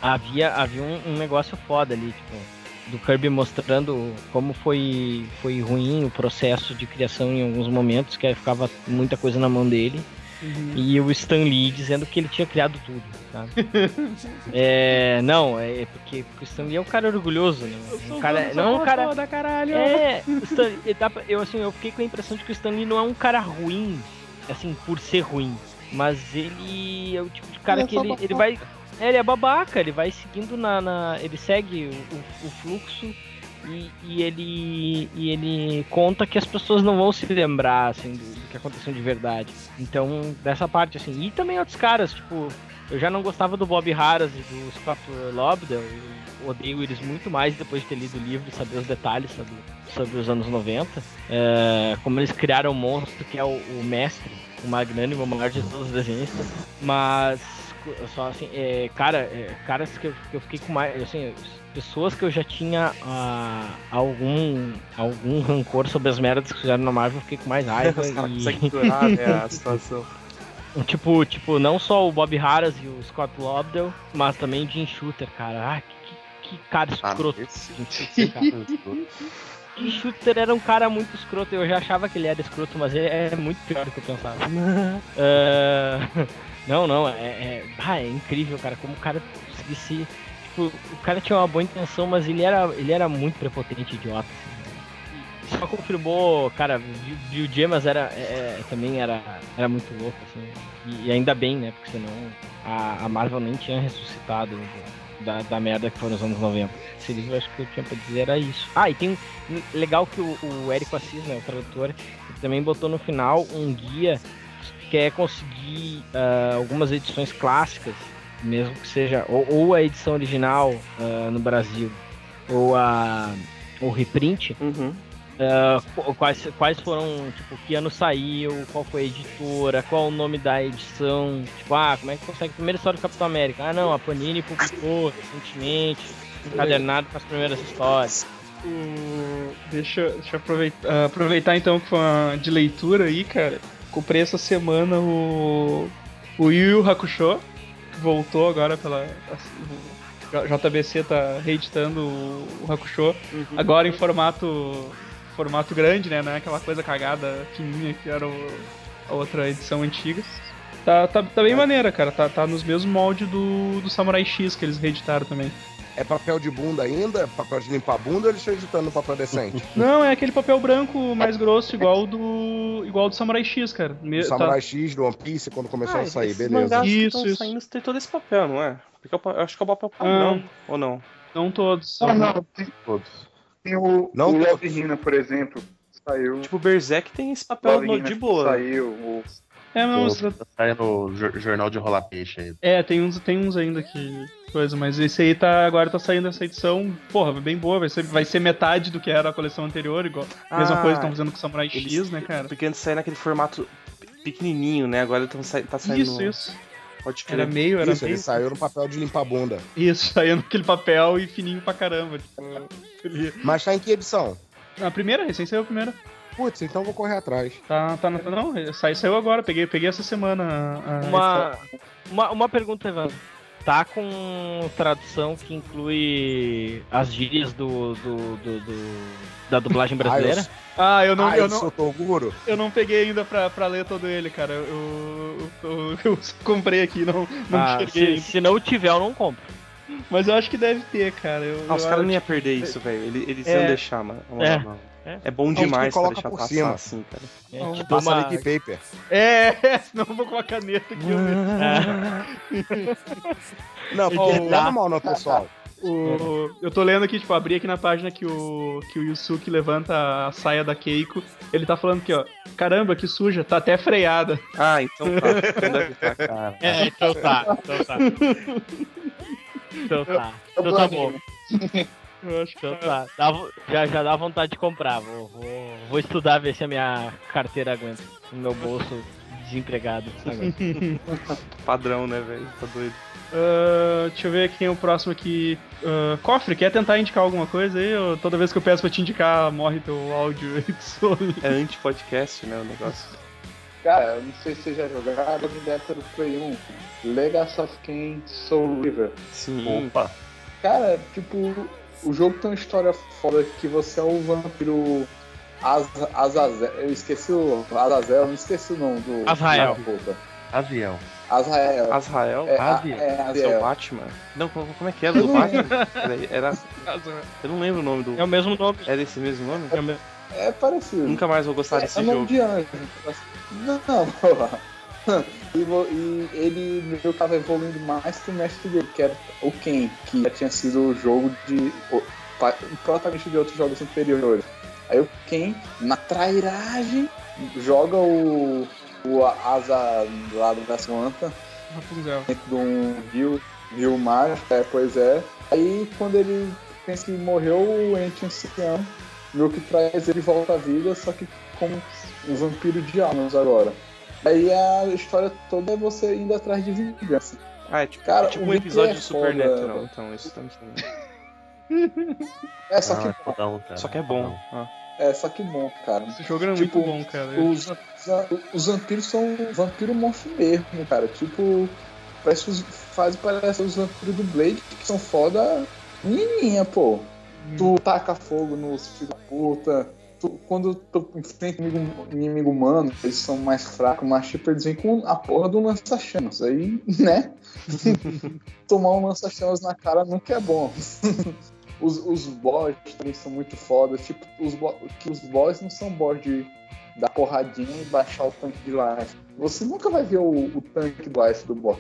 a- havia, havia um, um negócio foda ali, tipo do Kirby mostrando como foi, foi ruim o processo de criação em alguns momentos, que aí ficava muita coisa na mão dele. Uhum. E o Stan Lee dizendo que ele tinha criado tudo, sabe? é, não, é porque, porque o Stan Lee é um cara orgulhoso, né? Um cara, não é um cara. Da caralho. É, Stan, eu assim, eu fiquei com a impressão de que o Stan Lee não é um cara ruim, assim, por ser ruim, mas ele é o tipo de cara Ele é que só ele, ele vai, é, ele é babaca, ele vai seguindo na, na- ele segue o, o- fluxo e, e ele e ele conta que as pessoas não vão se lembrar assim do, do que aconteceu de verdade. Então, dessa parte assim, e também outros caras, tipo, eu já não gostava do Bob Harras e do Scott Lobdell, odeio eles muito mais depois de ter lido o livro e saber os detalhes sobre, sobre os anos 90. É, como eles criaram o monstro que é o, o mestre, o magnânimo, o maior de todos os desenhistas. Mas, só assim, é, cara, é, caras que eu, que eu fiquei com mais. Assim, pessoas que eu já tinha ah, algum, algum rancor sobre as merdas que fizeram na Marvel, eu fiquei com mais raiva. Os caras e- conseguem piorar né, a situação. Tipo, tipo, não só o Bob Harras e o Scott Lobdell, mas também o Jim Shooter, cara. Ah, que, que, cara Ah, escroto. esse- Jim Shooter, era um cara muito escroto. Eu já achava que ele era escroto, mas ele é muito pior do que eu pensava. É, Não, não, é, é... Ah, é incrível, cara, como o cara conseguia se... Tipo, o cara tinha uma boa intenção, mas ele era, ele era muito prepotente idiota. assim. E Só confirmou, cara, viu o Gemas era, é, é, também era, era muito louco, assim. E, e ainda bem, né, porque senão a, a Marvel nem tinha ressuscitado da, da merda que foram os anos 90. Esse livro, eu acho que eu tinha pra dizer era isso. Ah, e tem um- legal que o, o Érico Assis, né, o tradutor, ele também botou no final um guia que é conseguir ah, algumas edições clássicas, mesmo que seja ou, ou a edição original ah, no Brasil, ou a o reprint, Uhum. Ah, qu- quais, quais foram, tipo, que ano saiu, qual foi a editora, qual o nome da edição, tipo, ah, como é que consegue a primeira história do Capitão América? Ah, não, a Panini publicou recentemente, encadernado com as primeiras histórias. Deixa, deixa eu aproveitar, aproveitar então que foi uma de leitura aí, cara. Comprei essa semana o. O Yu Yu Hakusho, que voltou agora pela. JBC tá reeditando o, o Hakusho. Agora em formato. Formato grande, né? Não é aquela coisa cagada fininha que era o- a outra edição antiga. Tá, tá, tá bem maneira, cara. Tá, tá nos mesmos moldes do, do Samurai X que eles reeditaram também. É papel de bunda ainda? Papel de limpar a bunda ou eles estão editando papel decente? Não, é aquele papel branco mais grosso, igual do. igual do Samurai X, cara. Me- O tá- Samurai X do One Piece, quando começou Ah, a sair, esses beleza. Isso, isso. saindo tem todo esse papel, não é? Porque eu, eu acho que é o papel padrão, ou não? Não todos. Ah, não, tem, Todos. Tem o, Não o. Love Hina, por exemplo. Saiu. Tipo, o Berserk tem esse papel Love no- Hina de boa. Saiu. O, É, não, Pô, os- tá saindo o jor- jornal de rolar peixe aí. é, tem uns, tem uns ainda que. Coisa, mas esse aí tá. Agora tá saindo essa edição, porra, bem boa, vai ser, vai ser metade do que era a coleção anterior, igual. mesma Ah, coisa que estão fazendo com o Samurai eles- X, né, cara? Porque antes saía naquele formato pe- pequenininho, né? Agora tão tá saindo. Isso, isso. Pode crer. Era meio, era Isso, ele meio. saiu no papel de limpar a bunda. Isso, saindo aquele papel e fininho pra caramba. Tipo, ele- Mas tá em que edição? a primeira, recém saiu a primeira. Putz, então eu vou correr atrás. Tá, tá na. Não, sai, saiu agora, peguei, peguei essa semana. a- a- Uma, uma, uma pergunta, Evandro. Tá com tradução que inclui as gírias do, do, do- do- da dublagem brasileira? Ah, eu não, ah, eu eu não, Toguro? Eu não peguei ainda pra, pra ler todo ele, cara. Eu, eu, eu- eu comprei aqui, não, não Ah, se, se não tiver, eu não compro. Mas eu acho que deve ter, cara. Eu, Ah, os caras não iam perder isso, velho. Eles, eles É. iam deixar, mano. É. Mano, É. É bom demais pra coloca deixar por passar cima. assim, cara. É, Não, tipo Passa uma- Paper. É, senão eu vou com a caneta aqui. eu leio. Não, porque Oh, é mal não, pessoal. O, eu tô lendo aqui, tipo, abri aqui na página que o, que o Yusuke levanta a saia da Keiko. Ele tá falando aqui, ó. Caramba, que suja, tá até freada. Ah, então tá. Então tá. É, então tá, então tá. Então tá. Então tá bom. Eu acho que Então tá. Dá já, já dá vontade de comprar. Vou, vou, vou estudar, ver se a minha carteira aguenta. O meu bolso desempregado. aguenta. Padrão, né, velho? Tá doido. Ah, deixa eu ver quem é o próximo aqui. Ah, Cofre, quer tentar indicar alguma coisa aí? Ou toda vez que eu peço pra te indicar, morre teu áudio aí some? É anti-podcast, né, o negócio. cara, eu não sei se vocês já jogaram, mas deve ter o Play 1. Legacy of Kain Soul River. Sim. Opa. Cara, tipo, o jogo tem uma história foda que você é o vampiro Az, Azazel, eu esqueci o Azazel, eu não esqueci o nome do. Azrael. Aziel. Azrael. Azrael? É, Aziel. é, é o. Batman? Não, como, é que era do Batman? Era. Eu não lembro o nome do. É o mesmo nome. Era esse mesmo nome? É. É parecido. Nunca mais vou gostar é, desse é nome jogo. de anjo. Não, não, porra. E, e ele que tava evoluindo mais que o mestre dele, que era o Ken, que já tinha sido o jogo de. O, protagonista de outros jogos anteriores. Aí o Ken, na trairagem, joga o. o Asa lá da Swanta Rapunzel. dentro de um rio, rio mágico, é, pois é. Aí quando ele pensa que morreu, o ente ancião meio que traz ele de volta à vida, só que como um vampiro de almas agora. Aí a história toda é você indo atrás de vingança. Ah, é tipo, Cara, é tipo um episódio é de foda. Supernatural, então, isso tá me falando. É só Ah, que, é fodão, cara. Só que é bom. Ah. é só que bom, cara. Esse jogo era Tipo, muito bom, cara. Os, os, os vampiros são vampiro monstro mesmo, cara. Tipo, parece os, faz parecer os vampiros do Blade, que são foda menininha, pô. Tu taca fogo nos filhos da puta. Tu, quando tu enfrenta inimigo, inimigo humano, eles são mais fracos, mas tipo, eles vêm com a porra do lança-chamas. Aí, né? Tomar um lança-chamas na cara nunca é bom. os, os boss também são muito foda. Tipo, os, que os boss não são boss de dar porradinha e baixar o tanque de life. Você nunca vai ver o, o tanque do life do boss.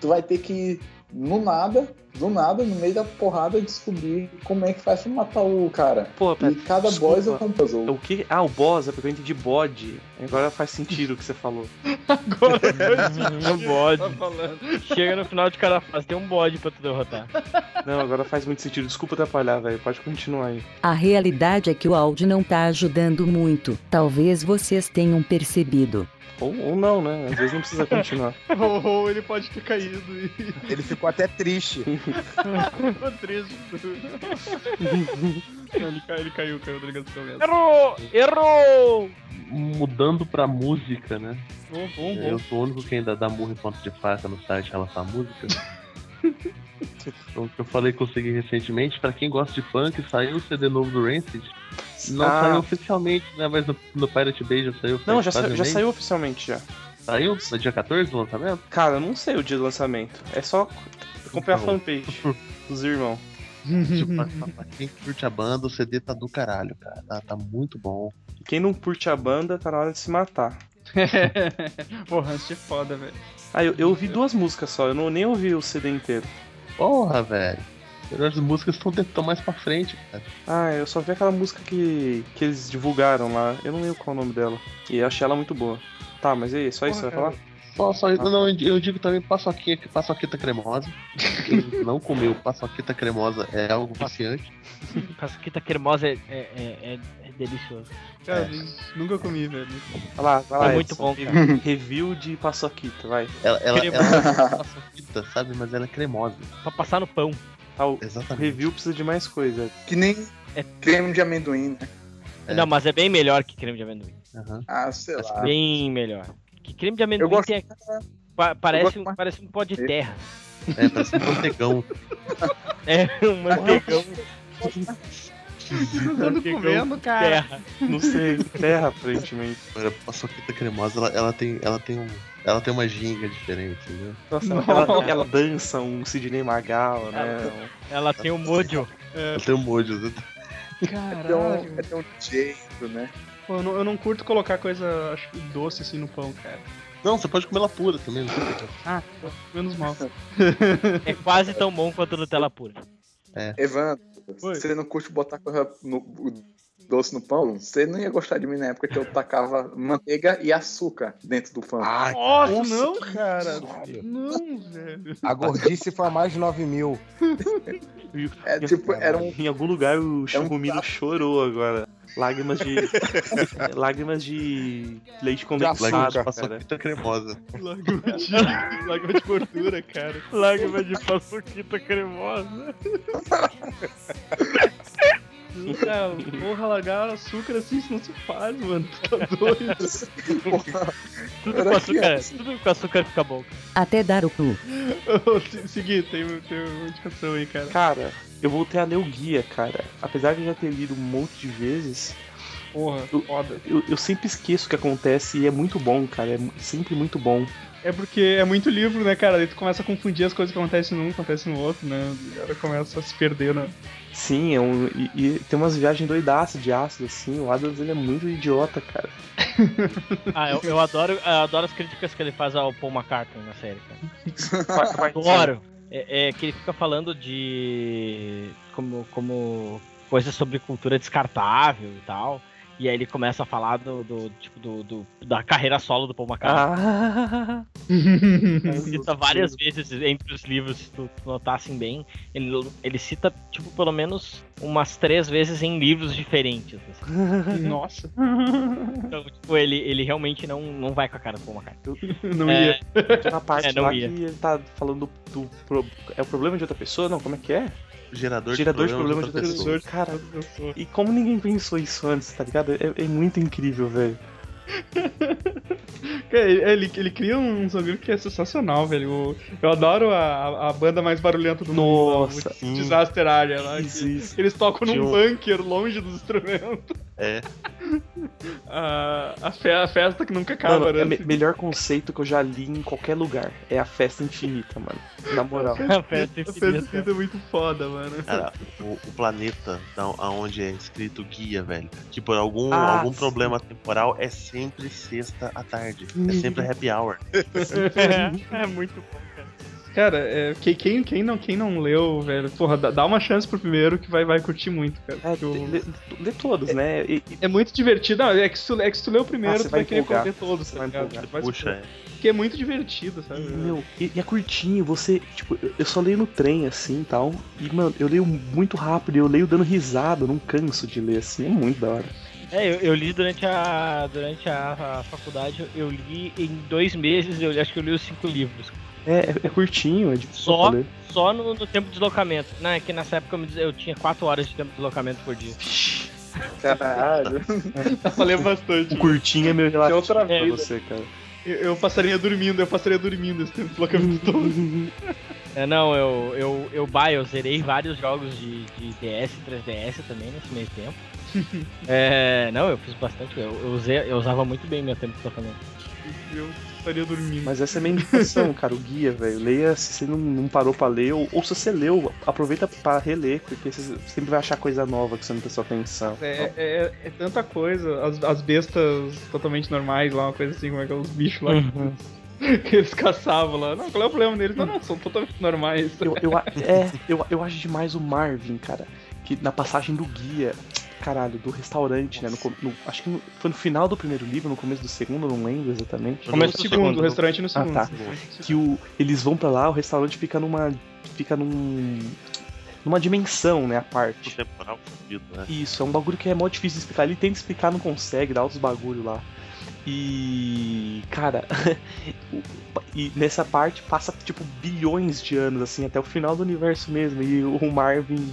Tu vai ter que, no nada, do nada, no meio da porrada, descobrir como é que faz pra matar o cara. Pô, pera, E cada desculpa. boss é um puzzle. O que? Ah, o boss, é porque eu entendi bode. Agora faz sentido o que você falou. Agora Um bode. tá falando. Chega no final de cada fase, tem um bode pra tu derrotar. Não, agora faz muito sentido. Desculpa atrapalhar, velho. Pode continuar aí. A realidade é que o áudio não tá ajudando muito. Talvez vocês tenham percebido. Ou, ou não, né? Às vezes não precisa continuar. Ou, ou ele pode ter caído e Ele ficou até triste. ficou triste. Não, ele, cai- ele caiu, caiu da ligação mesmo. Errou! Errou! Mudando pra música, né? Bom, bom, bom. Eu sou o único que ainda dá murro em ponto de faca no site em relação à música. Então, o que eu falei que eu segui recentemente, pra quem gosta de funk, saiu o CD novo do Rancid. Não Ah. saiu oficialmente, né? Mas no, no Pirate Bay já saiu. Não, já, sa- quase um já saiu oficialmente já. Saiu? No dia 14 do lançamento? Cara, eu não sei o dia do lançamento. É só acompanhar a Então. fanpage dos irmãos. Tipo, pra, quem curte a banda, o CD tá do caralho, cara. Tá, tá muito bom. Quem não curte a banda, tá na hora de se matar. Porra, Hans é foda, velho. Ah, eu, eu ouvi duas músicas só, eu não, nem ouvi o CD inteiro. Porra, velho. As músicas estão mais pra frente, cara. Ah, eu só vi aquela música que, que eles divulgaram lá. Eu não lembro qual é o nome dela. E eu achei ela muito boa. Tá, mas e aí, só isso você vai falar? Só, só, não, eu digo também paçoquinha, que paçoquita cremosa. Quem não comeu paçoquita cremosa é algo viciante. Casquita cremosa é, é, é, é- é delicioso. Cara, nunca comi, velho. Vai lá, vai lá. É muito bom, Re- Review de Paçoquita, vai. Ela, ela, ela é paçoquita, sabe? Mas ela é cremosa. Pra passar no pão. O Exatamente. review precisa de mais coisa. Que nem É. creme de amendoim, né? É. Não, mas é bem melhor que creme de amendoim. Aham. Ah, sei lá. Bem melhor. Que creme de amendoim gosto- tem- pa- parece, gosto um, parece um pó de terra. É, parece um mantegão. É um manteigão Andam comendo, cara. terra. Não sei, terra, aparentemente. Agora, a paçoquita cremosa, ela, ela tem, ela tem um, ela tem uma ginga diferente, entendeu? Nossa, Nossa. ela, ela dança um Sidney Magal, né? Ela tem um mojo. Ela tem um mojo. É Caralho. um, é um jeito, né? Pô, eu, não, eu não curto colocar coisa acho, doce assim no pão, cara. Não, você pode comer ela pura também, não. Ah, menos mal. É quase tão bom quanto Nutella pura. Evandro, Você não curte botar coisa no, o doce no pão? Você não ia gostar de mim na época que eu tacava manteiga e açúcar dentro do pão. Ai, Nossa, nossa, não, cara. Sério? Não, velho. A gordice foi a mais de 9 mil. É tipo, era um. Em algum lugar o É um chorou agora. Lágrimas de. lágrimas de leite condensado, paçoquita cremosa. Lágrima de, lágrima de gordura, cara. Lágrima de paçoquita cremosa. Cara, porra, largar açúcar assim, isso não se faz, mano. Tu tá doido. Tudo com açúcar, tudo com açúcar fica bom. Até dar o cu. Ô, se- Seguir, tem, tem uma indicação aí, cara. Cara, eu voltei a ler o guia, cara. Apesar de eu já ter lido um monte de vezes, Porra, Eu- foda. Eu, eu sempre esqueço o que acontece e é muito bom, cara. É sempre muito bom. É porque é muito livro, né, cara? Daí tu começa a confundir as coisas que acontecem num, acontecem no outro, né? E ela começa a se perder, né? Sim, é um, e, e tem umas viagens doidaças de ácido, assim. O Adams ele é muito idiota, cara. Ah, eu, eu adoro, eu adoro as críticas que ele faz ao Paul McCartney na série, cara. Adoro. É, é que ele fica falando de. como, como coisas sobre cultura descartável e tal. E aí ele começa a falar do, do tipo do, do- da carreira solo do Paul McCartney. Ah, Ele cita várias vezes entre os livros, se tu notassem bem. Ele, ele cita, tipo, pelo menos umas três vezes em livros diferentes. assim. Nossa. Então, tipo, ele, ele realmente não, não vai com a cara do Paul McCartney. Não É, ia. Tem uma parte É, não lá ia. que ele tá falando do, do É o problema de outra pessoa? Não, como é que é? Gerador, Gerador de de problemas problemas de outra outra pessoa. Cara, e como ninguém pensou isso antes, tá ligado? É, é muito incrível, velho. Ele, ele cria um zumbi que é sensacional, velho. Eu adoro a, a banda mais barulhenta do Nossa, mundo. O Disaster Area lá. Isso, que isso. Eles tocam num Tinha um- bunker longe dos instrumentos. É. A, a, fe- a festa que nunca acaba, Mano, é o né? me- melhor conceito que eu já li em qualquer lugar. É a festa infinita, mano. Na moral. A festa A festa infinita. infinita é muito foda, mano. Cara, o, o planeta da, aonde é escrito guia, velho, que por algum, Ah, algum sim. problema temporal é sempre sexta à tarde. É sempre happy hour. é muito bom, cara. É, que- quem, quem, não, quem não leu, velho, porra, dá, dá uma chance pro primeiro que vai, vai curtir muito, cara. É, o- lê, lê todos, né? E- e- é muito divertido. Não, é que se tu, é que se tu lê o primeiro, Ah, você tu vai, vai querer ver todos, Você tá vai ligado? Puxa, é. Porque é muito divertido, sabe? E, meu, e, e é curtinho, você, tipo, eu- eu só leio no trem, assim, tal, e, mano, eu leio muito rápido, eu leio dando risada, eu não canso de ler, assim, é muito da hora. É, eu, eu li durante a durante a, a faculdade, eu li em dois meses, eu acho que eu li os cinco livros. É, é, é curtinho, é difícil Só? pra. Só no, no tempo de deslocamento. Não, é que nessa época eu, eu tinha quatro horas de tempo de deslocamento por dia. Caralho. Pra ler bastante. O curtinho é meio relativo outra pra vida. você, cara. Eu, eu passaria dormindo, eu passaria dormindo esse tempo de deslocamento todo. É, não, eu, eu, eu, bah, eu zerei vários jogos de, de DS e 3DS também nesse meio tempo. é, não, eu fiz bastante. Eu, eu, usei- eu usava muito bem meu tempo de deslocamento. Eu estaria dormindo. Mas essa é a minha indicação, cara, o guia, velho. Leia se você não, não parou pra ler, ou, ou se você leu, aproveita pra reler, porque você sempre vai achar coisa nova que você não prestou atenção. É, é, é tanta coisa, as, as bestas totalmente normais lá, uma coisa assim, como é que é os bichos lá Uhum. que eles caçavam lá. Não, qual é o problema deles? Não, não, são totalmente normais. Eu, eu, é, eu, eu acho demais o Marvin, cara. Que na passagem do guia, caralho, do restaurante, né? no no- acho que no- foi no final do primeiro livro, no começo do segundo, eu não lembro exatamente. No Começo do segundo, segundo. o restaurante no segundo. tá. sim. Que o, eles vão pra lá, o restaurante fica numa. fica num. numa dimensão, né? A parte. temporal fudido, né? Isso, é um bagulho que é mó difícil de explicar. Ele tenta explicar, não consegue, dá outros bagulho lá. E. Cara. e nessa parte passa, tipo, bilhões de anos, assim, até o final do universo mesmo. E o Marvin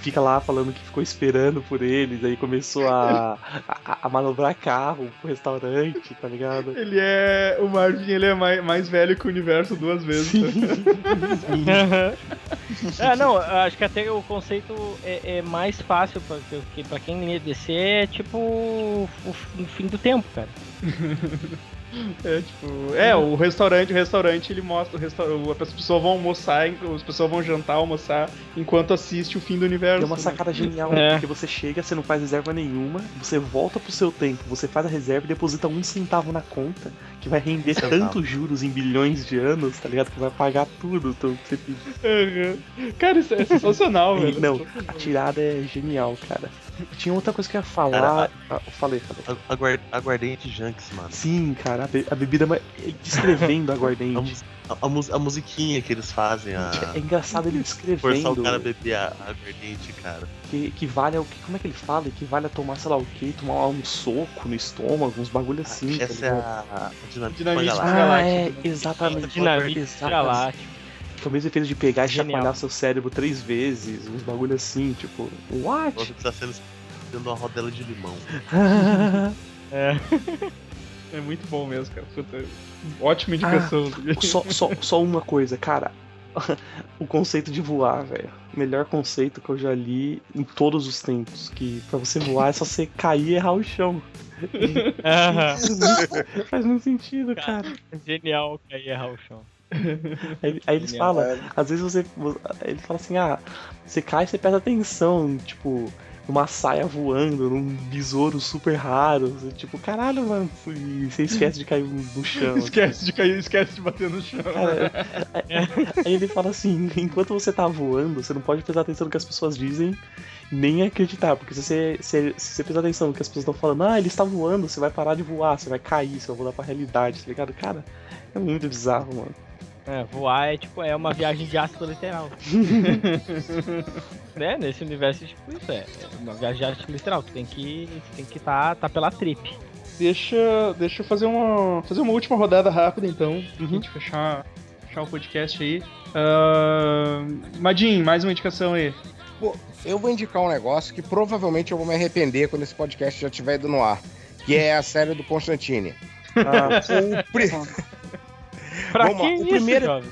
fica lá falando que ficou esperando por eles, aí começou a, a, a manobrar carro pro restaurante, tá ligado? Ele é. O Marvin ele é mais, mais velho que o universo duas vezes. né? é, não, acho que até o conceito é, é mais fácil pra quem lê DC, é tipo o, o fim do tempo, cara. É, tipo. É, o restaurante, o restaurante ele mostra. O resta... As pessoas vão almoçar, as pessoas vão jantar, almoçar, enquanto assiste o fim do universo. É uma né? sacada genial, É. porque você chega, você não faz reserva nenhuma, você volta pro seu tempo, você faz a reserva e deposita um centavo na conta, que vai render tantos juros em bilhões de anos, tá ligado? Que vai pagar tudo então, que você pediu. Uhum. Cara, isso é sensacional, velho. não, a tirada é genial, cara. Tinha outra coisa que eu ia falar. Ah, falei, falei. A- aguar- Aguardente Junks, mano. Sim, cara, a, be- a bebida. descrevendo a A, aguardente. a, a mus- a musiquinha que eles fazem, a. É engraçado ele Forçar descrevendo o cara a beber a, a aguardente, cara. que equivale ao que. Como é que ele fala? Equivale a tomar, sei lá o que, tomar um soco no estômago, uns bagulho assim. tá Essa é ligado? a, a dinamite, Dinamite Galáctica. Ah, Galáctica, é, exatamente. Dinamite exatamente. É o mesmo efeito de pegar e Genial. chacoalhar seu cérebro três vezes, uns bagulho assim, tipo, what? Você está sendo dando uma rodela de limão. É. É muito bom mesmo, cara. Puta, ótima indicação. só, só, só uma coisa, cara. o conceito de voar, velho. melhor conceito que eu já li em todos os tempos. Que pra você voar é só você cair e errar o chão. Faz muito sentido, cara. Genial cair e errar o chão. Aí, aí eles falam, às vezes você. Ele fala assim, ah, você cai e você presta atenção, tipo, numa saia voando, num besouro super raro. Você, tipo, caralho, mano. E você esquece de cair no chão. Esquece de cair, esquece de bater no chão. Cara, aí ele fala assim, enquanto você tá voando, você não pode prestar atenção no que as pessoas dizem, nem acreditar, porque se você, se, se você prestar atenção no que as pessoas estão falando, ah, ele está voando, você vai parar de voar, você vai cair, você vai voltar pra realidade, tá ligado? Cara, é muito bizarro, mano. É, voar é tipo, é uma viagem de ácido literal. né? Nesse universo, tipo, isso é. é uma viagem de ácido literal. Tu tem que. Tu tem que tá, tá pela trip. Deixa, deixa eu fazer uma, fazer uma última rodada rápida, então, pra gente fechar, fechar o podcast aí. Ah, Madin, mais uma indicação aí. Pô, eu vou indicar um negócio que provavelmente eu vou me arrepender quando esse podcast já estiver ido no ar. Que é a série do Constantine. Ah, O, pri- Pra Vamos lá, o isso, primeiro-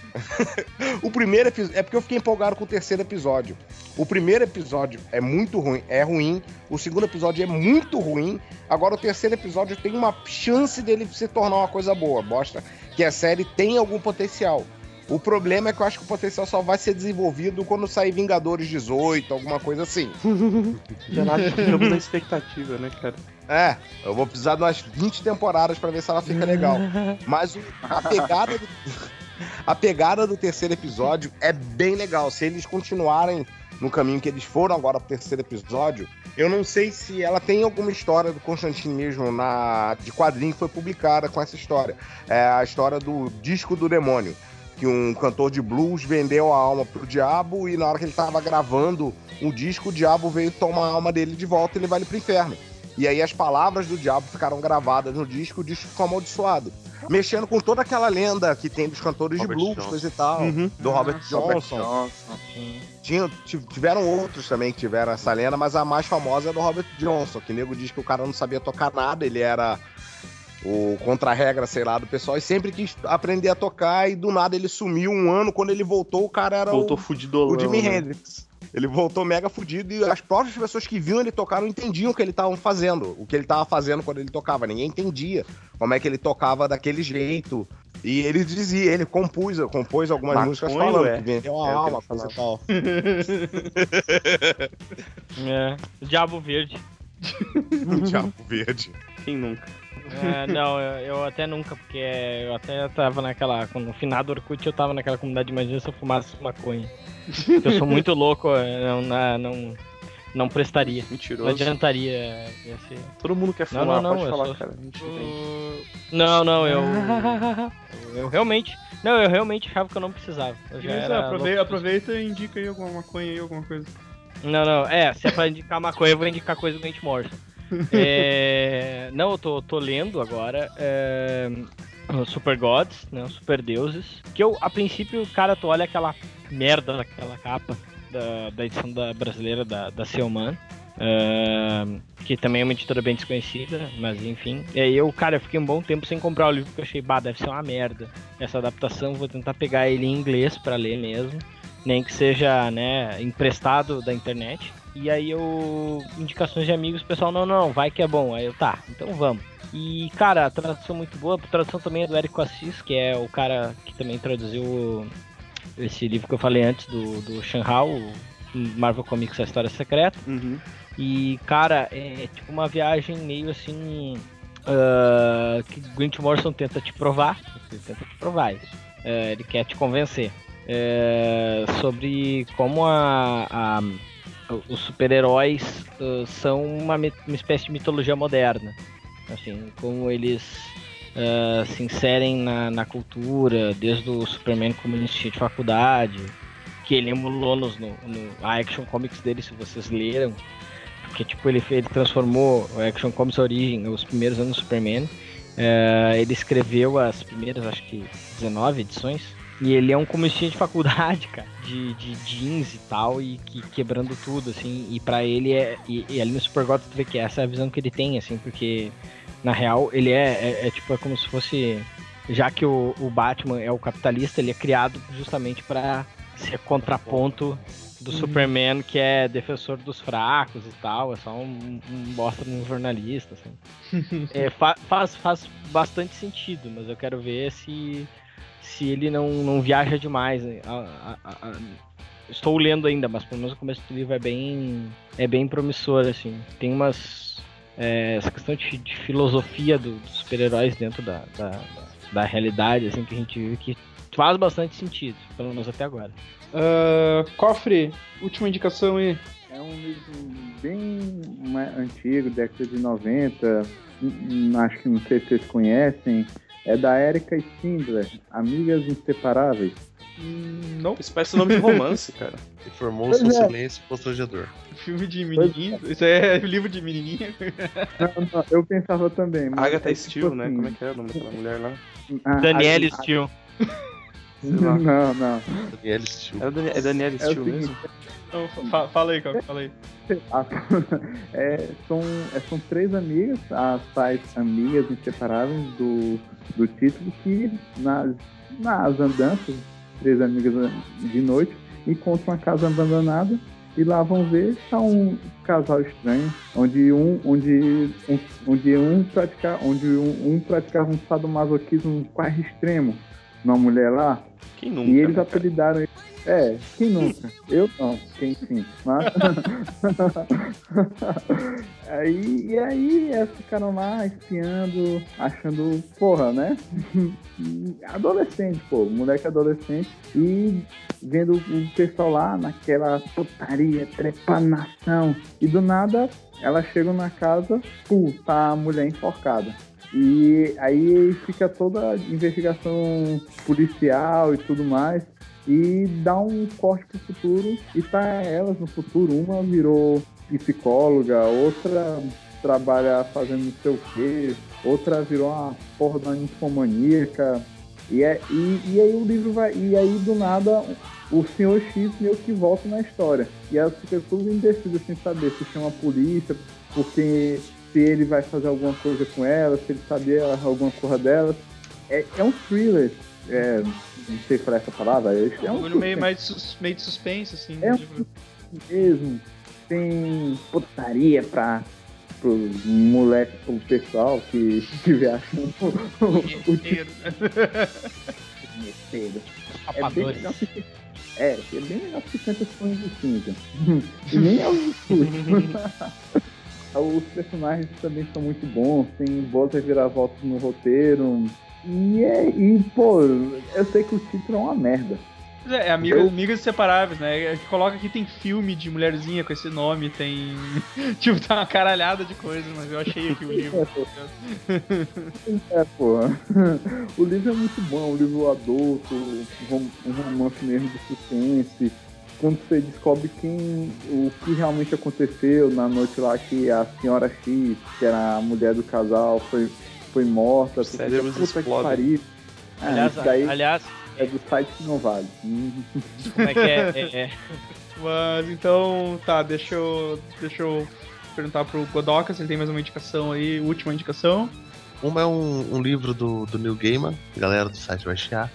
o primeiro episódio. É porque eu fiquei empolgado com o terceiro episódio. O primeiro episódio é muito ruim, é ruim. O segundo episódio é muito ruim. Agora o terceiro episódio tem uma chance dele se tornar uma coisa boa. Mostra que a série tem algum potencial. O problema é que eu acho que o potencial só vai ser desenvolvido quando sair Vingadores 18, alguma coisa assim. já lá ficamos na expectativa, né, cara? É, eu vou precisar de umas 20 temporadas pra ver se ela fica legal. Mas a pegada do, a pegada do terceiro episódio é bem legal. Se eles continuarem no caminho que eles foram agora pro terceiro episódio, eu não sei se ela tem alguma história do Constantine mesmo na de quadrinho que foi publicada com essa história. É a história do disco do demônio. Que um cantor de blues vendeu a alma pro diabo e na hora que ele tava gravando um disco, o diabo veio tomar a alma dele de volta e levar ele pro inferno. E aí as palavras do diabo ficaram gravadas no disco, o disco ficou amaldiçoado. Mexendo com toda aquela lenda que tem dos cantores Robert de blues, Johnson. coisa e tal, Uhum. do Robert Robert Johnson. Johnson. Tinha- ti- tiveram outros também que tiveram essa lenda, mas a mais famosa é do Robert Johnson, que o nego diz que o cara não sabia tocar nada, ele era o contra-regra, sei lá, do pessoal, e sempre quis aprender a tocar, e do nada ele sumiu um ano, quando ele voltou, o cara era Voltou o, fudidolão. o Jimi né? Hendrix. Ele voltou mega fudido e as próprias pessoas que viam ele tocar não entendiam o que ele tava fazendo, o que ele tava fazendo quando ele tocava. Ninguém entendia como é que ele tocava daquele jeito. E ele dizia, ele compôs, compôs algumas Maconho, músicas falando é. que vendeu a É alma, coisa e tal. É. Diabo Verde. O Diabo Verde. Quem nunca? É, não, eu, eu até nunca, porque eu até tava naquela. No final do Orkut eu tava naquela comunidade, imagina se eu fumasse maconha. Eu sou muito louco, não, não, não prestaria. Não Mentiroso. adiantaria. Ia ser... Todo mundo quer Não, fumar, não, não, pode eu falar, sou- cara. Gente entende. Não, não, eu. Eu realmente. Não, eu realmente achava que eu não precisava. Eu era aproveita, aproveita e indica aí alguma maconha aí, alguma coisa. Não, não, é, se é pra indicar maconha, eu vou indicar coisa do Grant Morrison. É, não, eu tô, tô lendo agora é, Super Gods, né, Super Deuses, que eu, a princípio, cara, tu olha aquela merda daquela capa da, da edição da, brasileira da, da Seoman, é, que também é uma editora bem desconhecida, mas enfim. E aí eu, cara, eu fiquei um bom tempo sem comprar o livro, porque eu achei, bah, deve ser uma merda essa adaptação, vou tentar pegar ele em inglês pra ler mesmo nem que seja, né, emprestado da internet. E aí eu indicações de amigos, o pessoal não, não, vai que é bom. Aí eu tá, então vamos. E cara, a tradução muito boa, a tradução também é do Érico Assis, que é o cara que também traduziu esse livro que eu falei antes do do Shanhao, Marvel Comics A História Secreta. Uhum. E, cara, é tipo uma viagem meio assim. ah, que Grant Morrison tenta te provar. Ele tenta te provar isso. É, ele quer te convencer. É, sobre como a, a- os super-heróis ah, são uma, uma espécie de mitologia moderna. Assim, como eles ah, se inserem na, na cultura, desde o Superman comunista de faculdade, que ele emulou nos, no, no Action Comics dele, se vocês leram. Porque, tipo, ele, ele transformou o Action Comics Origin, os primeiros anos do Superman. É, ele escreveu as primeiras, acho que 19 edições. E ele é um comunistinha de faculdade, cara, de, de jeans e tal, e que quebrando tudo, assim. E pra ele é. E, e ali no Super God tu vê que essa é a visão que ele tem, assim, porque na real ele é, é, é tipo, é como se fosse. Já que o, o Batman é o capitalista, ele é criado justamente pra ser contraponto do Superman que é defensor dos fracos e tal, é só um, um bosta de um jornalista, assim. É, fa- faz, faz bastante sentido, mas eu quero ver se, se ele não, não viaja demais. né? A- a- a- estou lendo ainda, mas pelo menos o começo do livro é bem, é bem promissor, assim. Tem umas. é, essa questão de, de filosofia do- dos super-heróis dentro da, da, da- da realidade, assim, que a gente vive que faz bastante sentido, pelo menos até agora. Ah, Cofre, última indicação aí. É um livro bem antigo, década de 90. hum, hum, Acho que não sei se vocês conhecem. É da Erika Spindler, Amigas Inseparáveis. Hum, Não, Isso parece nome de romance, cara. E formou-se um Pois é. silêncio constrangedor. filme de menininho. Isso é livro de menininha. Não, não, eu pensava também. mas Agatha é tipo Steele, né? assim, Como é que é o nome daquela mulher lá? a- Danielle Steele. Não, não. Daniel Steele. É, Dani- é Danielle É mesmo? Então, fa- fala aí, Cofre, fala aí. Ah, é, são, é, são três amigas, as tais amigas inseparáveis do, do título, que nas, nas andanças, três amigas de noite, encontram uma casa abandonada e lá vão ver está um casal estranho, onde um, onde um, onde um, pratica, onde um, um praticava um sadomasoquismo quase extremo numa mulher lá, Quem nunca? e eles né, apelidaram ele. É, quem nunca? Eu não, quem sim. Mas. aí, e aí elas ficaram lá espiando, achando, porra, né? adolescente, pô, moleque adolescente. E vendo o pessoal lá naquela putaria, trepanação. E do nada elas chegam na casa, pô, tá a mulher enforcada. E aí fica toda a investigação policial e tudo mais. E dá um corte pro futuro. E tá elas no futuro. Uma virou psicóloga, outra trabalha fazendo não sei o quê, outra virou uma porra da ninfomaníaca. E, é, e, e aí o livro vai. E aí do nada o senhor X meio que volta na história. E elas ficam tudo indecidas sem saber se chama a polícia, porque se ele vai fazer alguma coisa com ela, se ele sabia alguma coisa dela. É, é um thriller. É, não sei falar essa palavra. É, É é um um meio, mais de sus- meio de suspense, assim. É um tipo, mesmo. Tem putaria pra pro moleque, pro pessoal que, que viaja o, o. É bem legal que é, é bem legal que 50 tons de cinza. e nem é o. Os personagens também são muito bons, tem boas reviravoltas no roteiro. E, é, e, pô, eu sei que o título é uma merda. É, é amiga, amigas inseparáveis, né? A gente coloca aqui tem filme de mulherzinha com esse nome, tem. tipo, tá uma caralhada de coisas, mas eu achei aqui o livro. É, pô. O livro é muito bom, é um livro adulto, um romance mesmo de suspense. Quando você descobre quem, o que realmente aconteceu na noite lá que a senhora X, que era a mulher do casal, foi, foi morta. Os cérebros puta que explodem. pariu. Ah, Aliás, daí aliás, é do site que não vale. Como é que é? É- é- Mas então, tá, deixa eu. Deixa eu perguntar pro Godoka se ele tem mais uma indicação aí, última indicação. Uma é um, um livro do, do Neil Gaiman, galera do site vai chiar.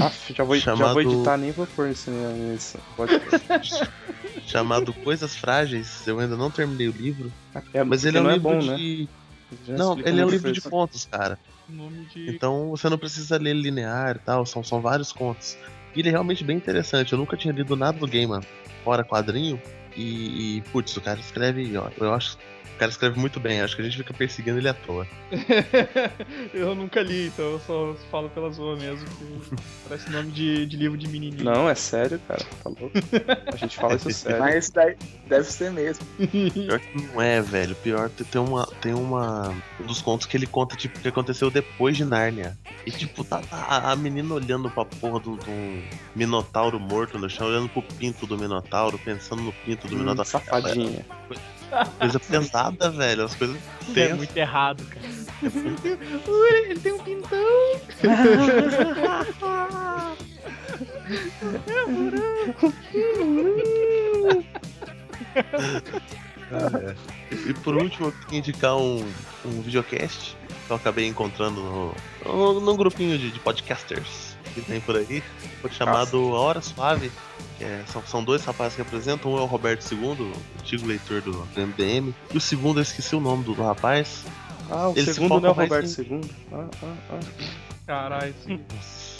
Aff, já vou, já Chamado- vou editar, nem vou pôr nesse. nesse podcast. chamado Coisas Frágeis. Eu ainda não terminei o livro, É, mas ele é um não é livro bom, né? de. Já Não, ele é um livro de contos, cara. Nome de. Então você não precisa ler linear e tal, são, são vários contos. E ele é realmente bem interessante. Eu nunca tinha lido nada do Gaiman fora quadrinho. E, e, putz, o cara escreve, ó, eu acho. O cara escreve muito bem, acho que a gente fica perseguindo ele à toa. eu nunca li, então eu só falo pela zoa mesmo. que Parece nome de, de livro de menininho. Não, é sério, cara. Tá louco? A gente fala isso sério. Mas esse daí deve ser mesmo. Pior que não é, velho. Pior que tem uma. Tem uma. Um dos contos que ele conta, tipo, que aconteceu depois de Nárnia. E tipo, tá a, a menina olhando pra porra do, do minotauro morto no chão, olhando pro pinto do minotauro, pensando no pinto do Hum, minotauro. safadinha. Coisa pesada, velho. As coisas é muito errado, cara. Ui, ele tem um pintão! É. E por último, eu queria indicar um, um videocast que eu acabei encontrando no, no, num grupinho de, de podcasters que tem por aí, foi chamado A Hora Suave, é- são, são dois rapazes que apresentam. Um é o Roberto II, antigo leitor do, do MDM. E o segundo, eu esqueci o nome do, do rapaz. Ah, o Eles se segundo não é o Roberto em- II. Ah, ah, ah. Caralho, isso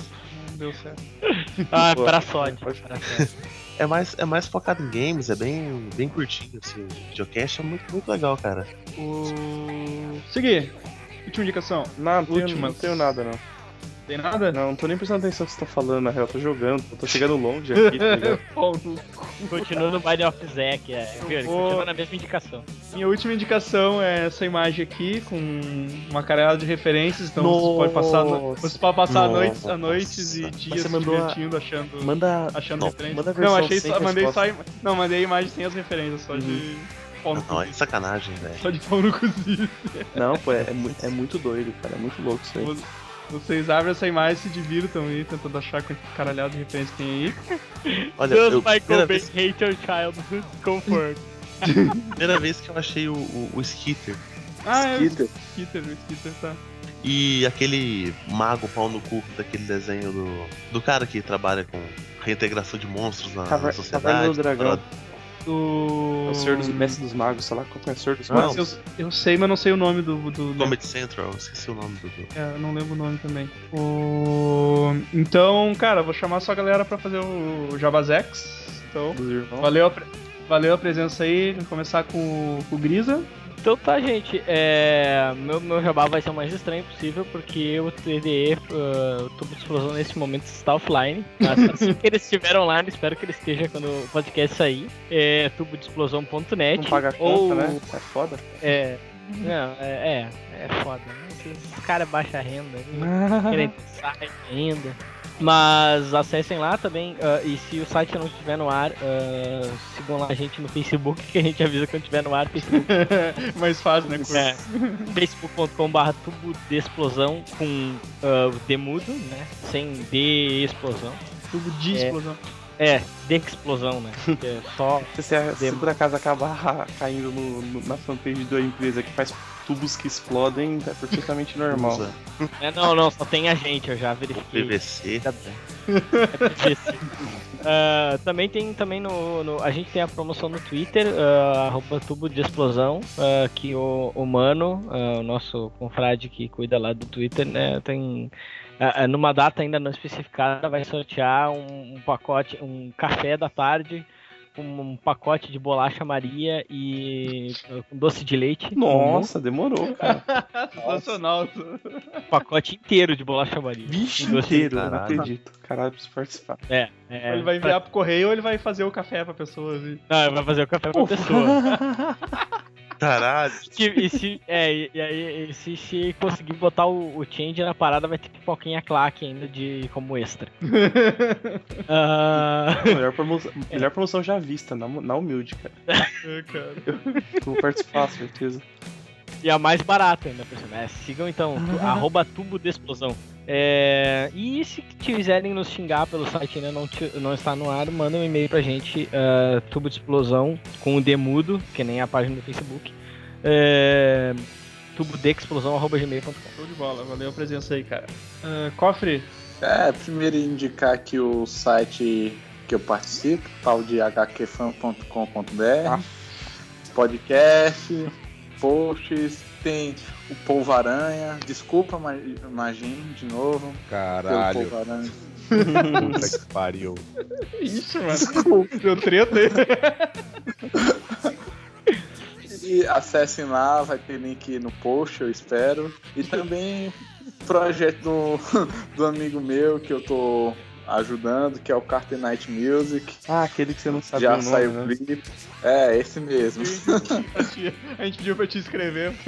não deu certo. Ah, Pô, pra. É mais, é mais focado em games, é bem, bem curtinho, assim. O videocast é muito, muito legal, cara. O... Seguir. Última indicação. Não, não tenho, Últimas. não tenho nada, não. Tem nada? Não, não tô nem prestando atenção no que você tá falando, na real. Eu tô jogando, eu tô chegando longe aqui, tá ligado? Pau no Continua no Binding of Zack, é. Vou- Continua na mesma indicação. Minha última indicação é essa imagem aqui, com uma caralhada de referências, então você pode passar, no- Nossa. você pode passar Nossa. noites, a noites e dias você se mandou a- divertindo, achando, Manda. achando Não, referências. manda não, achei só, mandei só, im- não, mandei a imagem sem as referências, só de pau no Não, é sacanagem, velho. Só de pau no cozido. Não, pô, é, é é muito doido, cara. É muito louco isso aí. Vocês abrem essa imagem e se divirtam aí, tentando achar quanto caralhado de referência tem aí. Olha, Does eu, Michael primeira, Bay vez, hate your childhood primeira vez que eu achei o, o, o Skitter. Ah, é o Skitter. Skitter, o Skitter tá. E aquele mago pau no cu daquele desenho do, do cara que trabalha com reintegração de monstros na, Caver- na sociedade. Caverna do Dragão. O... É o Senhor dos Mestres dos Magos, sei lá qual é o Senhor dos Não. Magos. Eu, eu sei, mas não sei o nome do. do, do Comedy Central, esqueci o nome do. do- É, eu não lembro o nome também. O... Então, cara, vou chamar só a galera pra fazer o Jabazex. Então, valeu a, valeu a presença aí. Vamos começar com o, com o Grisa. Então tá, gente. É, meu, meu jabá vai ser o mais estranho possível, porque o TDE, uh, o tubo de explosão, nesse momento está offline. Mas assim que eles estiver online, espero que ele esteja quando o podcast sair. É tubodeexplosão.net. Não paga a ou, conta, né? É foda. É. Não, é, é, é foda. Esses caras baixa renda, querem sair ainda. Mas acessem lá também. ah, e se o site não estiver no ar, ah, sigam lá a gente no Facebook, que a gente avisa quando estiver no ar. Facebook, Mais fácil, né? É, facebook.com.br tubo de explosão com o demudo, né? Sem de explosão. Tubo de É. explosão. É, de explosão, né? É só. Se, você- se por acaso acabar caindo no- no- na fanpage da empresa que faz tubos que explodem, é perfeitamente normal. É, não, não, só tem a gente, eu já verifiquei. PVC. É PVC. Ah, também tem também no, no- A gente tem a promoção no Twitter, arroba tubo de explosão, ah, que o, o Mano, ah, o nosso confrade que cuida lá do Twitter, né, tem. numa data ainda não especificada, vai sortear um, um pacote, um café da tarde, com um pacote de bolacha Maria e ah, com doce de leite. Nossa, demorou, cara. Sensacional. Um pacote inteiro de bolacha Maria. Vixe, Com doce de inteiro, não acredito. Caralho, preciso participar. É, é, Ou ele vai enviar pro correio ou ele vai fazer o café pra pessoa. Assim. Não, ele vai fazer o café pra pessoa. Caralho. E se, é, e, aí, e se, se conseguir botar o, o change na parada, vai ter pipoquinha claque ainda de, como extra. Ah, Melhor promoção, melhor promoção já vista, na, na humilde, cara. É, cara. Eu vou participar, certeza. E a mais barata ainda, por cima. É, sigam então, tu, arroba tubo de explosão. É, e se quiserem nos xingar pelo site ainda não, ti- não está no ar, manda um e-mail pra gente, ah, tubo de explosão, com o demudo, que nem a página do Facebook. É, tubo de explosão, arroba gmail.com. Show de bola. Valeu a presença aí, cara. Ah, cofre. É, primeiro indicar aqui o site que eu participo, tal de hqfan.com.br. Podcast, posts, tem o Polvo Aranha. Desculpa, Ma- Magine, de novo. Caralho. Polvo Aranha. Puta que pariu. Ixi, mano. Desculpa. Deu treta aí. E acessem lá, vai ter link no post, eu espero. E também projeto do, do amigo meu que eu tô ajudando, que é o Carter Night Music. Ah, aquele que você não sabe Já o nome, saiu o né? clipe. É, esse mesmo. A gente pediu pra te escrever.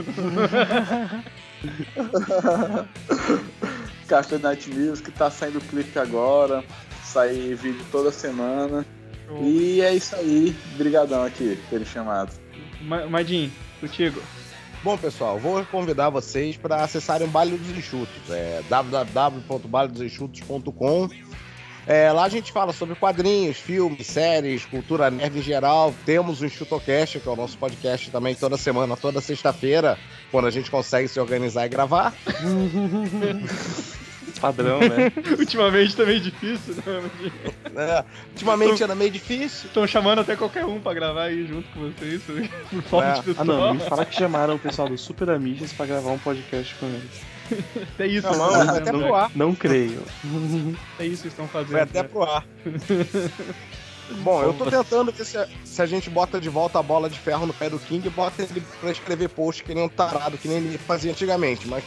Carter Night Music, tá saindo clipe agora. Sai vídeo toda semana. E é isso aí. Brigadão aqui por ter chamado. Ma- Madin, contigo. Bom, pessoal, vou convidar vocês para acessarem o Baile dos Enxutos. É www.bailedosenxutos.com. É, lá a gente fala sobre quadrinhos, filmes, séries, cultura nerd em geral. Temos o Enxutocast, que é o nosso podcast também toda semana, toda sexta-feira, quando a gente consegue se organizar e gravar. Padrão, né? Ultimamente tá meio difícil, né? É, ultimamente era meio difícil. Estão chamando até qualquer um pra gravar aí junto com vocês, por falta É. de Ah não, me fala que chamaram o pessoal do Super Amigas pra gravar um podcast com eles. É isso, Não, né? foi até Não- pro ar. Não creio. É isso que estão fazendo. Foi até né? pro ar. Bom, eu tô tentando ver se a, se a gente bota de volta a bola de ferro no pé do King e bota ele pra escrever post que nem um tarado, que nem ele fazia antigamente. Mas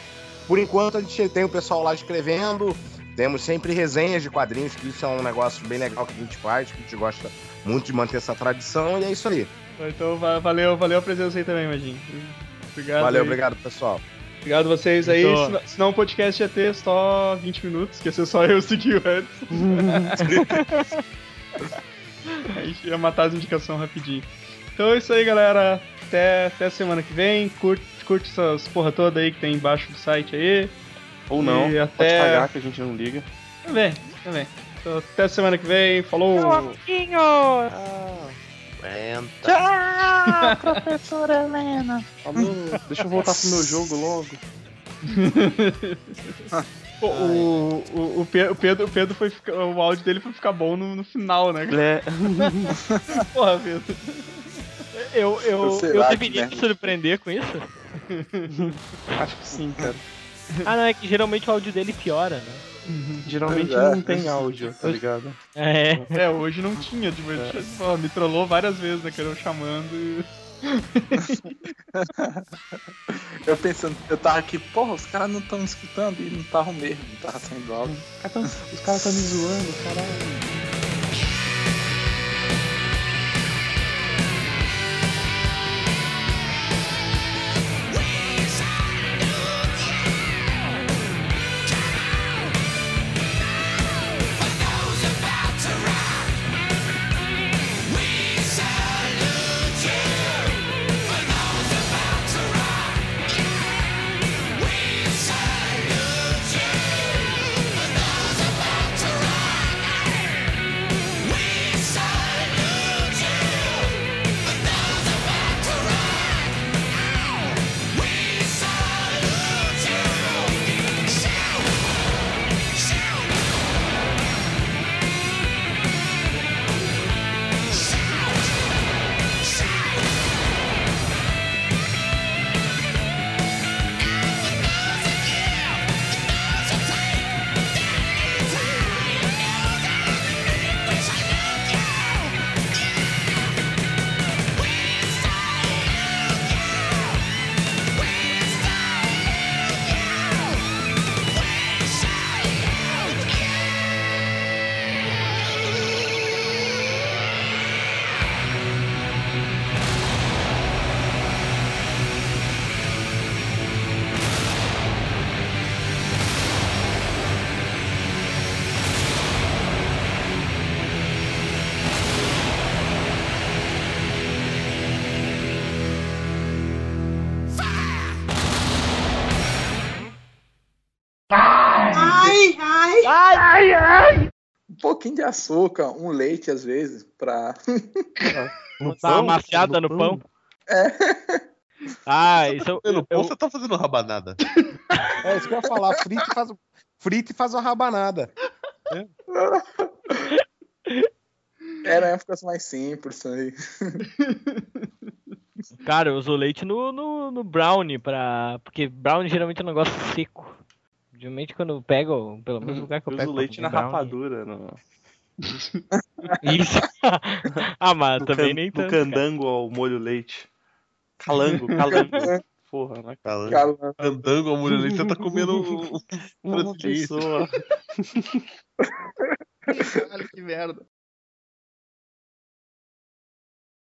por enquanto a gente tem o pessoal lá escrevendo, temos sempre resenhas de quadrinhos, que isso é um negócio bem legal que a gente faz, que a gente gosta muito de manter essa tradição, e é isso aí. Então va- valeu, valeu a presença aí também, Magin. Obrigado. Valeu, aí. obrigado, pessoal. Obrigado vocês aí. Então- Senão, senão o podcast ia ter só 20 minutos, que ia ser só eu seguir o Edson. a gente ia matar as indicações rapidinho. Então é isso aí, galera. Até, até semana que vem. Curte, curte essas porra toda aí que tem embaixo do site aí. Ou não, E pode até- pagar que a gente não liga. Também, também. Então, até semana que vem. Falou! Aguenta. Falou, deixa eu voltar pro meu jogo logo. O, o, o, o Pedro, o Pedro foi ficar, o áudio dele foi ficar bom no, no final, né? É, Porra, Pedro. Eu, eu, eu lá, deveria me surpreender com isso? acho que sim, cara. Ah, não, é que geralmente o áudio dele piora, né? Geralmente é. não tem áudio, tá ligado? É. É, hoje não tinha, tipo, pô, me trollou várias vezes, né? Que eu chamando e. Eu pensando, eu tava aqui, porra, os caras não estão escutando e não estavam mesmo, não tava saindo áudio. Os caras tá me zoando, caralho. Açúcar, um leite às vezes, pra. No Dá uma amaciada no pão. Ah, isso eu, Pelo eu, pão você tá fazendo rabanada. É isso que eu ia falar, frita e faz, o- frita e faz uma rabanada. Era épocas mais simples aí. Cara, eu uso leite no, no, no brownie pra. Porque brownie geralmente é um negócio seco. Geralmente quando eu pego, pelo menos o lugar que eu Eu pego. uso pra leite na brownie- rapadura, no, Isso. ah, mas no, também can- nem tanto. cara. candango ao molho leite. Calango, calango. Porra, né? Falando. Cara, Andando, a mulher você tá comendo um- Uma pessoa. Caralho, que merda.